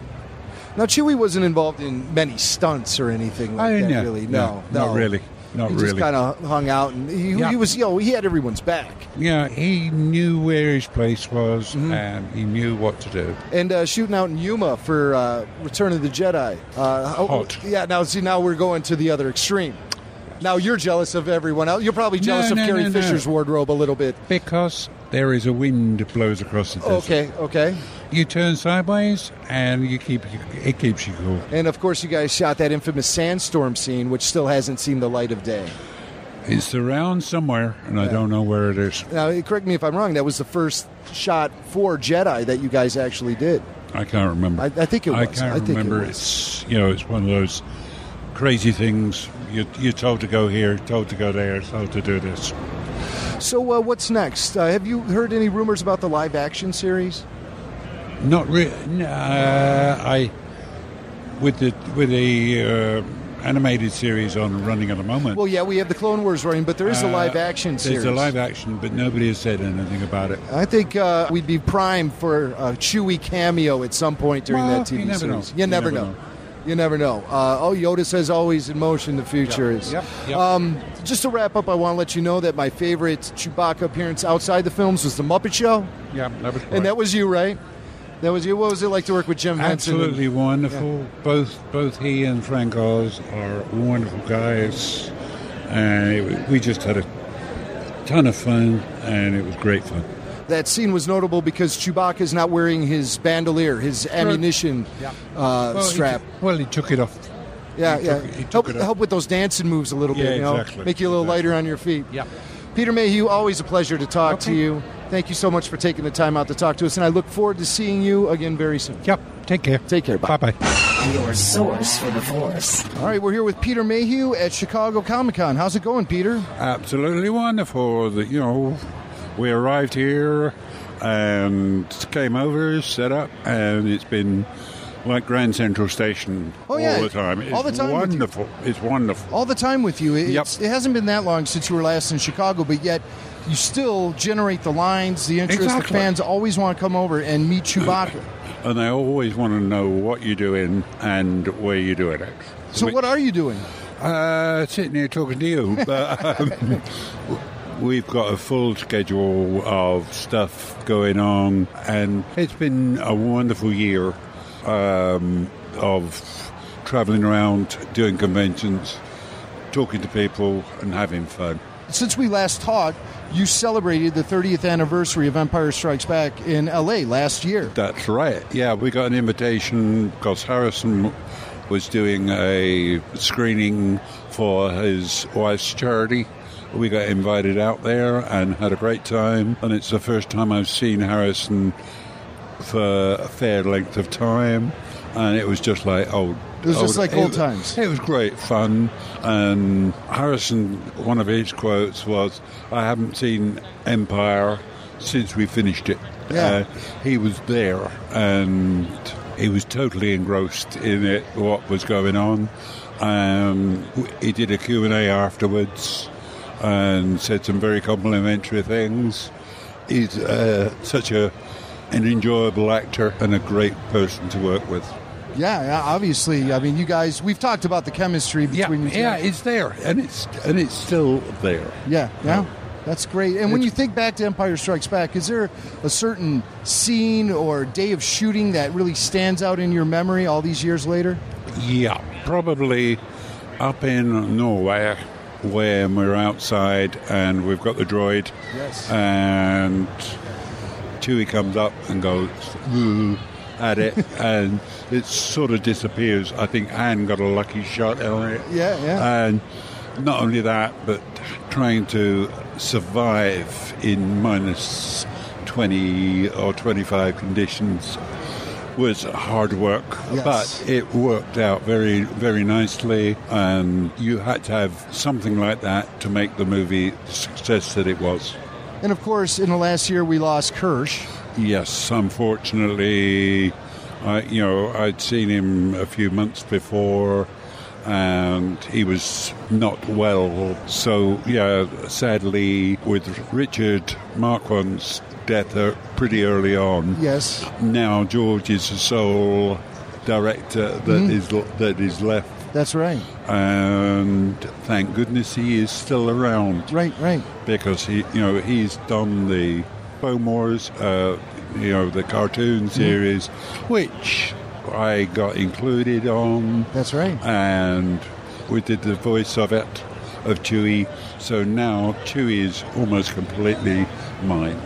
Now Chewie wasn't involved in many stunts or anything like I that. didn't know. Really, no, No, not really. Not he really. just kind of hung out, and he, Yeah. he was, you know, he had everyone's back. Yeah, he knew where his place was Mm-hmm. and he knew what to do. And uh, shooting out in Yuma for uh, Return of the Jedi. Uh, how- Hot. Yeah. Now, see, now we're going to the other extreme. Now you're jealous of everyone else. You're probably No, jealous of no, Carrie no, no. Fisher's wardrobe a little bit. Because there is a wind that blows across the desert. Okay, okay. You turn sideways and you keep it keeps you cool. And of course, you guys shot that infamous sandstorm scene, which still hasn't seen the light of day. It's around somewhere, and I don't know where it is. Now, correct me if I'm wrong. That was the first shot for Jedi that you guys actually did. I can't remember. I, I think it was. I can't think remember. It was. It's you know, it's one of those crazy things. You, you're told to go here, told to go there, told to do this. So, uh, what's next? Uh, have you heard any rumors about the live action series? Not really. Uh, I with the with the uh, animated series on running at the moment. Well, yeah, we have the Clone Wars running, but there is a uh, live action series. There's a live action, but nobody has said anything about it. I think uh, we'd be primed for a Chewie cameo at some point during Well, that TV you series. You, You never, never know. know. You never know. Uh, oh, Yoda says always in motion. The future is. Yep, yep. Um, just to wrap up, I want to let you know that my favorite Chewbacca appearance outside the films was the Muppet Show, Yeah, that was and that was you, right? That was you. What was it like to work with Jim Henson? Absolutely wonderful. Both both he and Frank Oz are wonderful guys, and it, we just had a ton of fun, and it was great fun. That scene was notable because Chewbacca is not wearing his bandolier, his ammunition uh, Well, he strap. took- well, he took it off. Yeah, He yeah. took he help, help with those dancing moves a little Yeah, bit, you know, exactly, make you a little lighter on your feet. Yeah. Peter Mayhew, always a pleasure to talk to you. Thank you so much for taking the time out to talk to us, and I look forward to seeing you again very soon. Yep. Take care. Take care. Bye bye. Your source for the Force. All right, we're here with Peter Mayhew at Chicago Comic Con. How's it going, Peter? Absolutely wonderful. That you know, we arrived here and came over, set up, and it's been like Grand Central Station Oh, yeah. all the time. It's All the time with you. wonderful. It's wonderful. All the time with you. It's, Yep. It hasn't been that long since you were last in Chicago, but yet you still generate the lines, the interest. Exactly. The fans always want to come over and meet Chewbacca. <clears throat> and they always want to know what you're doing and where you're doing it. So, what are you doing? Uh, sitting here talking to you, <laughs> but um, we've got a full schedule of stuff going on, and it's been a wonderful year um, of traveling around, doing conventions, talking to people, and having fun. Since we last talked, you celebrated the 30th anniversary of Empire Strikes Back in LA last year. That's right. Yeah, we got an invitation because Harrison was doing a screening for his wife's charity. We got invited out there and had a great time. And it's the first time I've seen Harrison for a fair length of time. And it was just like, oh, It was just oh, like old it- times. It was great fun. And Harrison, one of his quotes was, I haven't seen Empire since we finished it. Yeah. Uh, he was there and he was totally engrossed in it, what was going on. Um, he did a Q&A afterwards and said some very complimentary things. He's uh, such a an enjoyable actor and a great person to work with. Yeah, yeah, obviously. I mean, you guys, we've talked about the chemistry between you two. Yeah, it's there, and it's and it's still there. Yeah, yeah. That's great. And when you think back to Empire Strikes Back, is there a certain scene or day of shooting that really stands out in your memory all these years later? Yeah, probably up in Norway when we're outside and we've got the droid. Yes. And Chewie comes up and goes "Ooh," at it, and it sort of disappears. I think Anne got a lucky shot on it. Yeah, yeah. And not only that, but trying to survive in minus 20 or 25 conditions was hard work, Yes. but it worked out very, very nicely. And you had to have something like that to make the movie the success that it was. And of course, in the last year, we lost Kersh. Yes, unfortunately, I, you know, I'd seen him a few months before, and he was not well. So, yeah, sadly, with Richard Marquand's death uh, pretty early on. Yes. Now George is the sole director that Mhm. is that is left. That's right. And thank goodness he is still around. Right, right. Because he, you know, he's done the Clone Wars, uh, you know, the cartoon series, which I got included on. That's right. And we did the voice of it, of Chewie. So now Chewie is almost completely mine.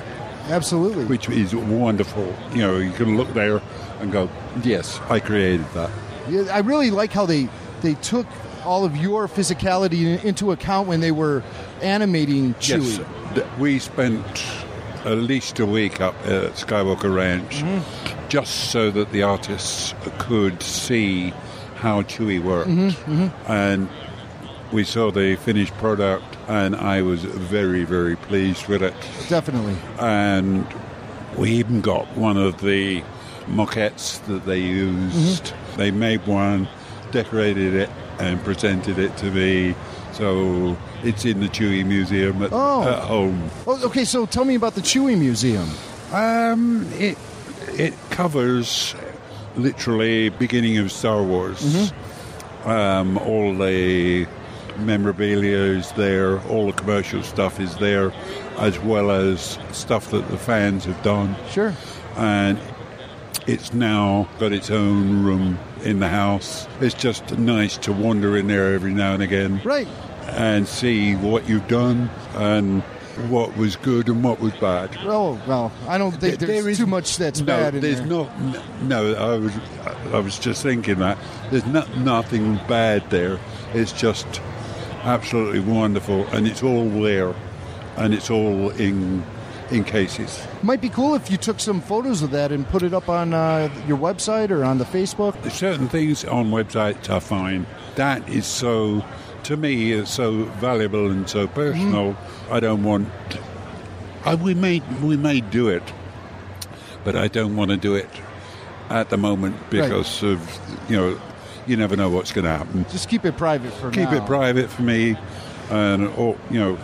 Absolutely. Which is wonderful. You know, you can look there and go, yes, I created that. Yeah, I really like how they they took all of your physicality into account when they were animating Chewie. Yes, we spent at least a week up at Skywalker Ranch Mm-hmm. just so that the artists could see how Chewie worked. Mhm, And we saw the finished product, and I was very, very pleased with it. Definitely. And we even got one of the maquettes that they used. Mm-hmm. They made one, decorated it, and presented it to me. So it's in the Chewie Museum at, Oh. at home. Oh, okay, so tell me about the Chewie Museum. Um, it it covers literally beginning of Star Wars. Mm-hmm. Um, all the memorabilia is there, all the commercial stuff is there, as well as stuff that the fans have done. Sure. And it's now got its own room in the house. It's just nice to wander in there every now and again. Right. And see what you've done and what was good and what was bad. Oh well, I don't think There- there's there is- too much that's no, bad in there's there. not. No, I was. I was just thinking that there's not nothing bad there. It's just absolutely wonderful, and it's all there, and it's all in in cases. Might be cool if you took some photos of that and put it up on uh, your website or on the Facebook. Certain things on websites are fine. That is so. To me, it's so valuable and so personal. I don't want. I, we may we may do it, but I don't want to do it at the moment because of you know you never know what's going to happen. Just keep it private for me. Keep now. it private for me, and or you know,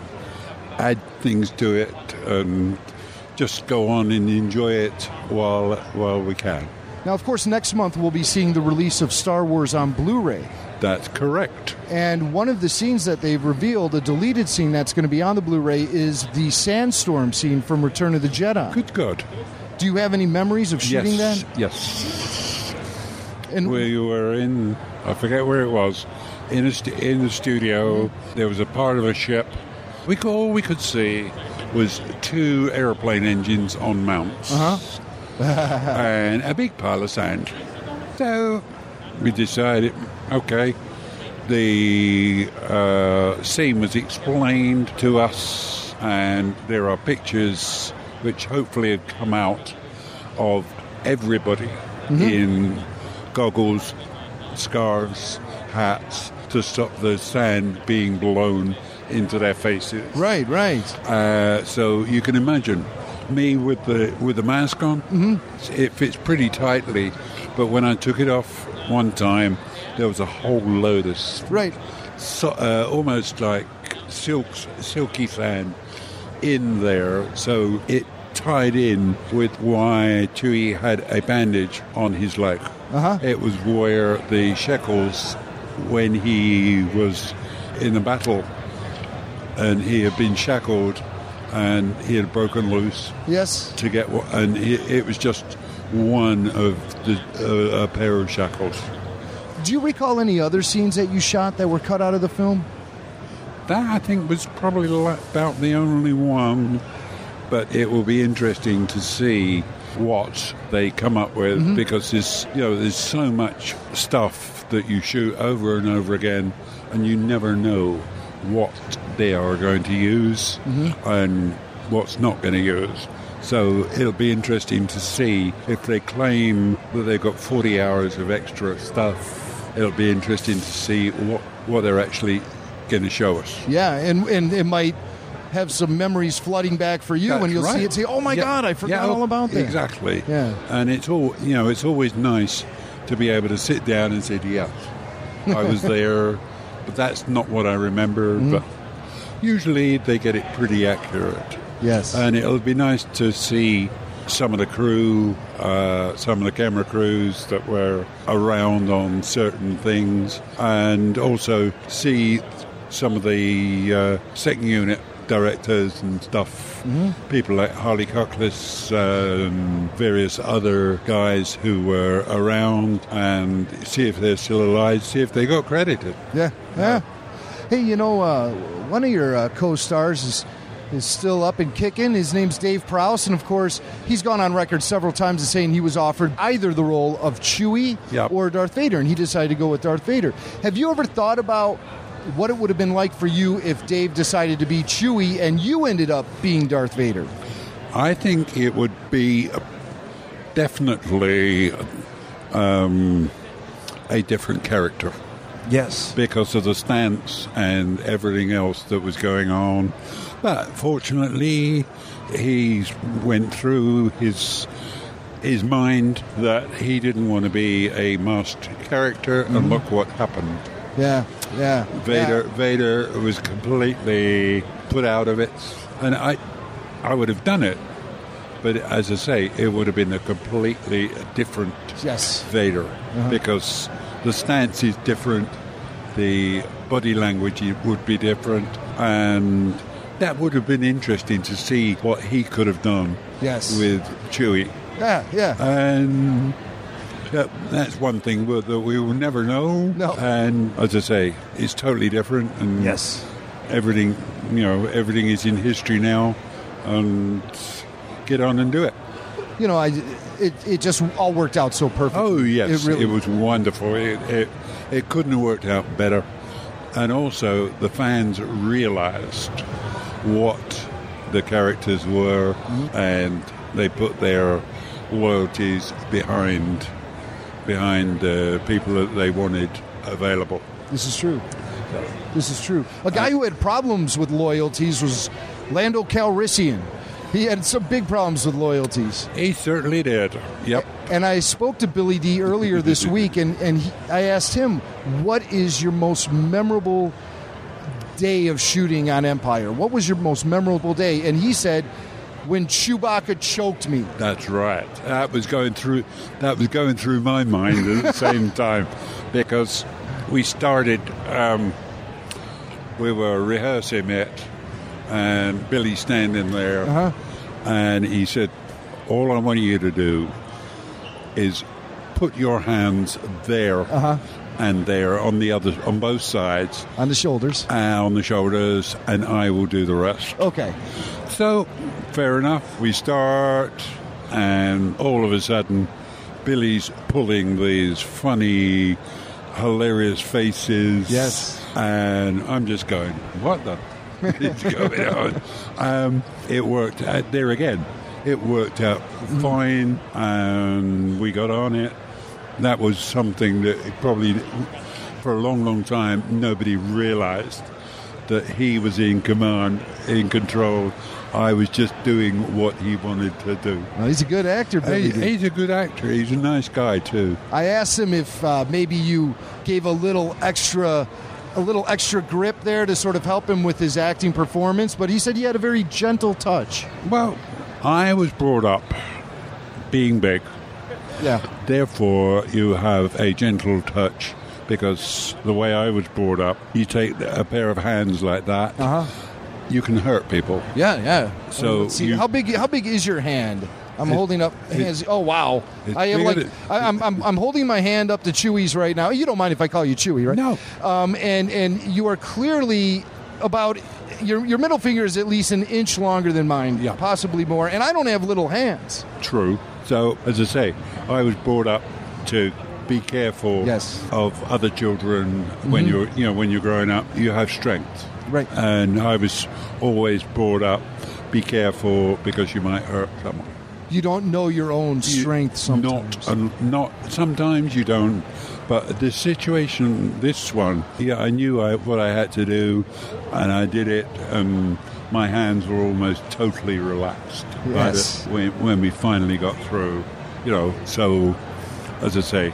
add things to it and just go on and enjoy it while while we can. Now, of course, next month we'll be seeing the release of Star Wars on Blu ray. That's correct. And one of the scenes that they've revealed, a deleted scene that's going to be on the Blu ray, is the sandstorm scene from Return of the Jedi. Good God. Do you have any memories of shooting yes, that? Yes. And you were in, I forget where it was, in a stu- in the studio. There was a part of a ship. We could, all we could see was two airplane engines on mounts Uh-huh. <laughs> and a big pile of sand. So we decided, okay, the uh, scene was explained to us, and there are pictures which hopefully have come out of everybody Mhm. in goggles, scarves, hats to stop the sand being blown into their faces. Right, right. Uh, so you can imagine me with the with the mask on. Mm-hmm. It fits pretty tightly, but when I took it off one time, there was a whole load of right, so, uh, almost like silk silky sand in there. So it tied in with why Chewie had a bandage on his leg. Uh-huh. It was where the shekels, when he was in the battle, and he had been shackled, and he had broken loose. Yes. To get, and he, it was just one of the uh, a pair of shackles. Do you recall any other scenes that you shot that were cut out of the film? That I think was probably about the only one, but it will be interesting to see what they come up with Mhm. because there's you know there's so much stuff that you shoot over and over again, and you never know what they are going to use Mhm. and what's not going to use. So it'll be interesting to see if they claim that they've got 40 hours of extra stuff. It'll be interesting to see what, what they're actually going to show us. Yeah, and, and it might have some memories flooding back for you, and That's you'll see it say, oh my Yeah. God, I forgot Yeah, all about that. Exactly. Yeah. And it's all you know. It's always nice to be able to sit down and say, "Yeah, I was <laughs> there," but that's not what I remember. Mhm. But usually they get it pretty accurate. Yes. And it'll be nice to see some of the crew, uh, some of the camera crews that were around on certain things, and also see some of the uh, second unit directors and stuff. Mhm. People like Harley Cokeliss, um, various other guys who were around, and see if they're still alive, see if they got credited. Yeah, yeah. Hey, you know, uh, one of your uh, co-stars is is still up and kicking. His name's Dave Prowse, and of course, he's gone on record several times as saying he was offered either the role of Chewie or Darth Vader, and he decided to go with Darth Vader. Have you ever thought about what it would have been like for you if Dave decided to be Chewie and you ended up being Darth Vader? I think it would be definitely um, a different character. Yes. Because of the stance and everything else that was going on. But fortunately, he went through his his mind that he didn't want to be a masked character, Mhm. and look what happened. Yeah, yeah. Vader Vader was completely put out of it, and I I would have done it, but as I say, it would have been a completely different yes. Vader Uh-huh. because the stance is different, the body language would be different, and that would have been interesting to see what he could have done Yes. with Chewie. Yeah, yeah. And that's one thing that we will never know. No. And as I say, it's totally different. And yes, everything you know, everything is in history now, and get on and do it. You know, I it, it just all worked out so perfectly. Oh yes, it it, was wonderful. It, it it couldn't have worked out better. And also, the fans realised what the characters were, Mm-hmm. and they put their loyalties behind behind uh, people that they wanted available. This is true. This is true. A guy who had problems with loyalties was Lando Calrissian. He had some big problems with loyalties. He certainly did. Yep. And I spoke to Billy Dee earlier this <laughs> week, and, and he, I asked him, What is your most memorable day of shooting on Empire? What was your most memorable day? And he said, when Chewbacca choked me. That's right. That was going through. That was going through my mind at the same <laughs> time, because we started. Um, we were rehearsing it, and Billy standing there, Uh-huh. and he said, "All I want you to do is put your hands there Uh-huh. And they're on the other, on both sides, on the shoulders, uh, on the shoulders, and I will do the rest." Okay. So, fair enough. We start, and all of a sudden, Billy's pulling these funny, hilarious faces. Yes. And I'm just going, what the <laughs> is going on? Um, it worked out there again. It worked out fine, and we got on it. That was something that probably, for a long, long time, nobody realized that he was in command, in control. I was just doing what he wanted to do. Well, he's a good actor, He- baby. he's a good actor. He's a nice guy too. I asked him if uh, maybe you gave a little extra, a little extra grip there to sort of help him with his acting performance, but he said he had a very gentle touch. Well, I was brought up being big. Yeah. Therefore, you have a gentle touch because the way I was brought up, you take a pair of hands like that, uh-huh. you can hurt people. Yeah, yeah. So Let's see, you- how big? How big is your hand? I'm It- holding up it- hands. Oh wow! I am like I, I'm, I'm I'm holding my hand up to Chewie's right now. You don't mind if I call you Chewy, right? No. Um, and and you are clearly about your your middle finger is at least an inch longer than mine, yeah, possibly more. And I don't have little hands. True. So, as I say, I was brought up to be careful Yes. of other children when Mhm. you're, you know, when you're growing up. You have strength, right? And I was always brought up, be careful because you might hurt someone. You don't know your own strength sometimes. Not, um, not sometimes you don't. But the situation, this one, yeah, I knew I, what I had to do, and I did it. And my hands were almost totally relaxed Yes. the, when, when we finally got through. You know, so as I say,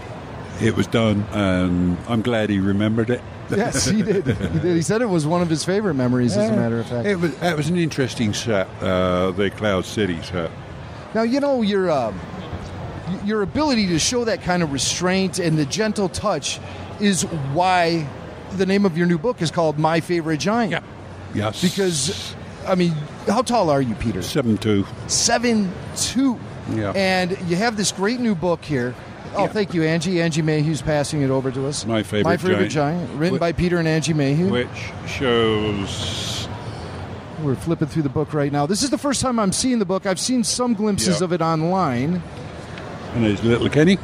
it was done, and I'm glad he remembered it. <laughs> yes, he did. He did. He said it was one of his favorite memories, as a matter of fact. It was, it was an interesting set, uh, the Cloud City set. Now you know your uh, your ability to show that kind of restraint and the gentle touch is why the name of your new book is called My Favorite Giant. Yes. Because I mean, how tall are you, Peter? Seven two. Seven two. Yeah. And you have this great new book here. Oh, thank you, Angie. Angie Mayhew's passing it over to us. My favorite My favorite giant. giant, written Wh- by Peter and Angie Mayhew. which shows We're flipping through the book right now. This is the first time I'm seeing the book. I've seen some glimpses Yeah. of it online. and there's little Kenny,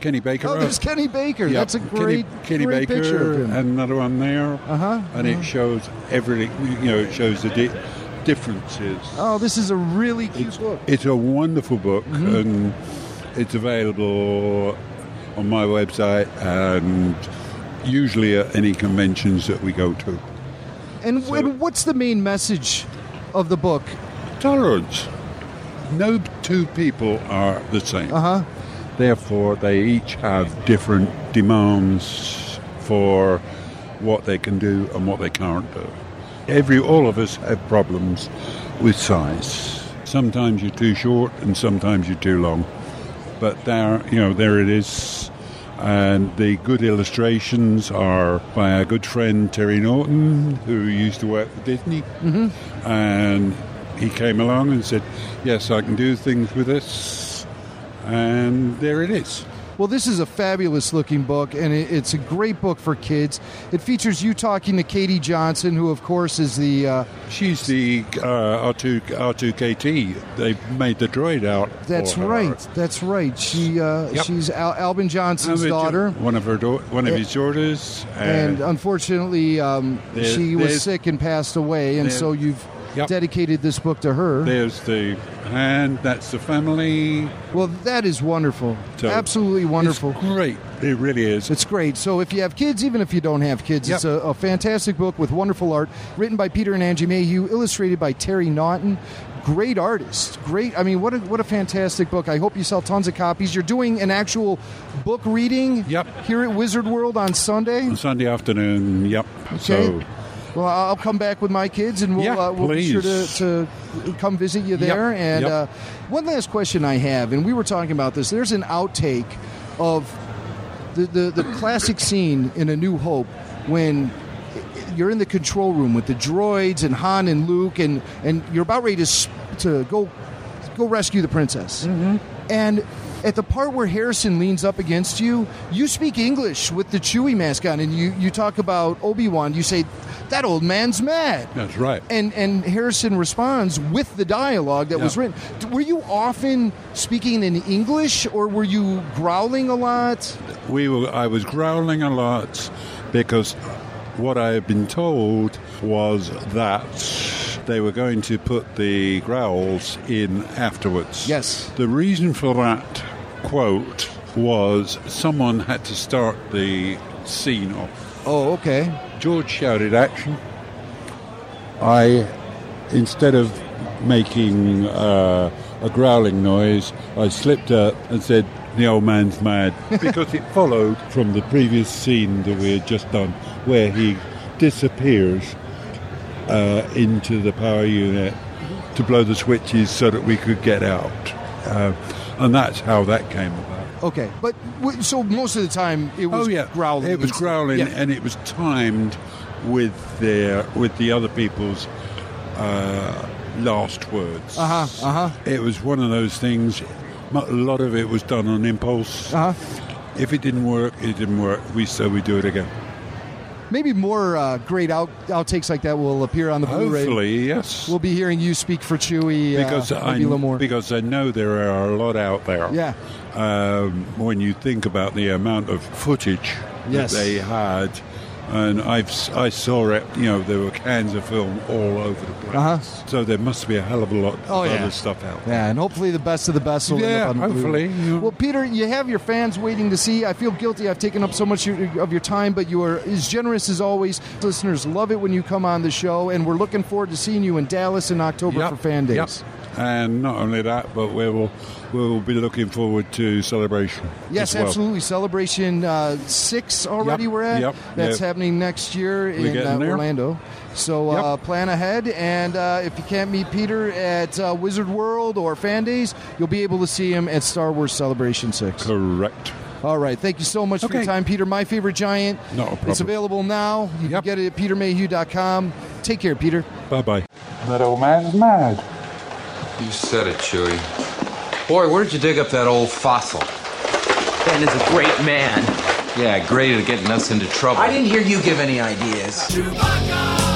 Kenny Baker. Oh, there's Kenny Baker. Yeah, That's a great, Kenny, Kenny great Baker, picture of him. and another one there. Uh-huh, And uh-huh. it shows everything. You know, it shows the di- differences. Oh, this is a really cute book. It's a wonderful book, Mm-hmm. and it's available on my website and usually at any conventions that we go to. And, and what's the main message of the book? Tolerance. No two people are the same. Uh huh. Therefore, they each have different demands for what they can do and what they can't do. Every, all of us have problems with size. Sometimes you're too short, and sometimes you're too long. But there, you know, there it is. And the good illustrations are by our good friend Terry Naughton, who used to work for Disney. Mhm. And he came along and said, "Yes, I can do things with this." And there it is. Well, this is a fabulous looking book, and it, it's a great book for kids. It features you talking to Katie Johnson, who, of course, is the. Uh, She's the uh, R2 R2KT. They made the droid out. that's for her. right. That's right. She uh, Yep. she's Al- Albin Johnson's Jo- daughter. One of her, da- one of Eh, his daughters, and unfortunately, um, she was sick and passed away, and so you've Yep. dedicated this book to her. There's the hand. That's the family. Well, that is wonderful. So, Absolutely wonderful. It's great. It really is. It's great. So if you have kids, even if you don't have kids, it's a, a fantastic book with wonderful art, written by Peter and Angie Mayhew, illustrated by Terry Naughton. Great artist. Great. I mean, what a, what a fantastic book. I hope you sell tons of copies. You're doing an actual book reading Yep. here at Wizard World on Sunday. On Sunday afternoon. Yep. Okay. So Well, I'll come back with my kids, and we'll Yeah, uh, we'll be sure to, to come visit you there. Yep, And yep. uh, one last question I have, and we were talking about this. There's an outtake of the, the, the classic scene in A New Hope when you're in the control room with the droids and Han and Luke, and, and you're about ready to to go go rescue the princess. And at the part where Harrison leans up against you, you speak English with the Chewie mask on, and you, you talk about Obi Wan. You say, "That old man's mad." That's right. And and Harrison responds with the dialogue that was written. Were you often speaking in English, or were you growling a lot? We were. I was growling a lot because what I had been told was that they were going to put the growls in afterwards. Yes. The reason for that quote was someone had to start the scene off. Oh, okay. George shouted action. I, instead of making uh, a growling noise, I slipped up and said, "The old man's mad," <laughs> because it followed from the previous scene that we had just done, where he disappears uh, into the power unit to blow the switches so that we could get out, uh, and that's how that came. Okay, but so most of the time it was oh yeah, growling. It was growling, yeah. and it was timed with their with the other people's uh, last words. Uh huh. Uh huh. It was one of those things. A lot of it was done on impulse. Uh huh. If it didn't work, it didn't work. We so we do it again. Maybe more uh, great out, outtakes like that will appear on the Blu-ray. Hopefully, yes. We'll be hearing you speak for Chewie. Because uh, I maybe a little more. because I know there are a lot out there. Yeah. Um, when you think about the amount of footage Yes. that they had, and I've I saw it. You know, there were cans of film all over the place. Uh-huh. So there must be a hell of a lot of Oh, yeah. other stuff out there. Yeah, and hopefully the best of the best will Yeah, end up on the hopefully, Blu-ray. Well, Peter, you have your fans waiting to see. I feel guilty. I've taken up so much of your time, but you are as generous as always. Listeners love it when you come on the show, and we're looking forward to seeing you in Dallas in October Yep, for Fan Days. yep. And not only that, but we will we will be looking forward to celebration. Yes, as well. absolutely. Celebration uh, six already. Yep, We're at. yep, That's yep. happening next year We in uh, there? Orlando. So uh, plan ahead, and uh, if you can't meet Peter at uh, Wizard World or Fan Days, you'll be able to see him at Star Wars Celebration Six. Correct. All right. Thank you so much for your time, Peter. My favorite giant. No a It's available now. You can get it at petermayhew.com. Take care, Peter. Bye bye. That old man's mad. You said it, Chewie. Boy, where did you dig up that old fossil? Ben is a great man. Yeah, great at getting us into trouble. I didn't hear you give any ideas. Chewbacca!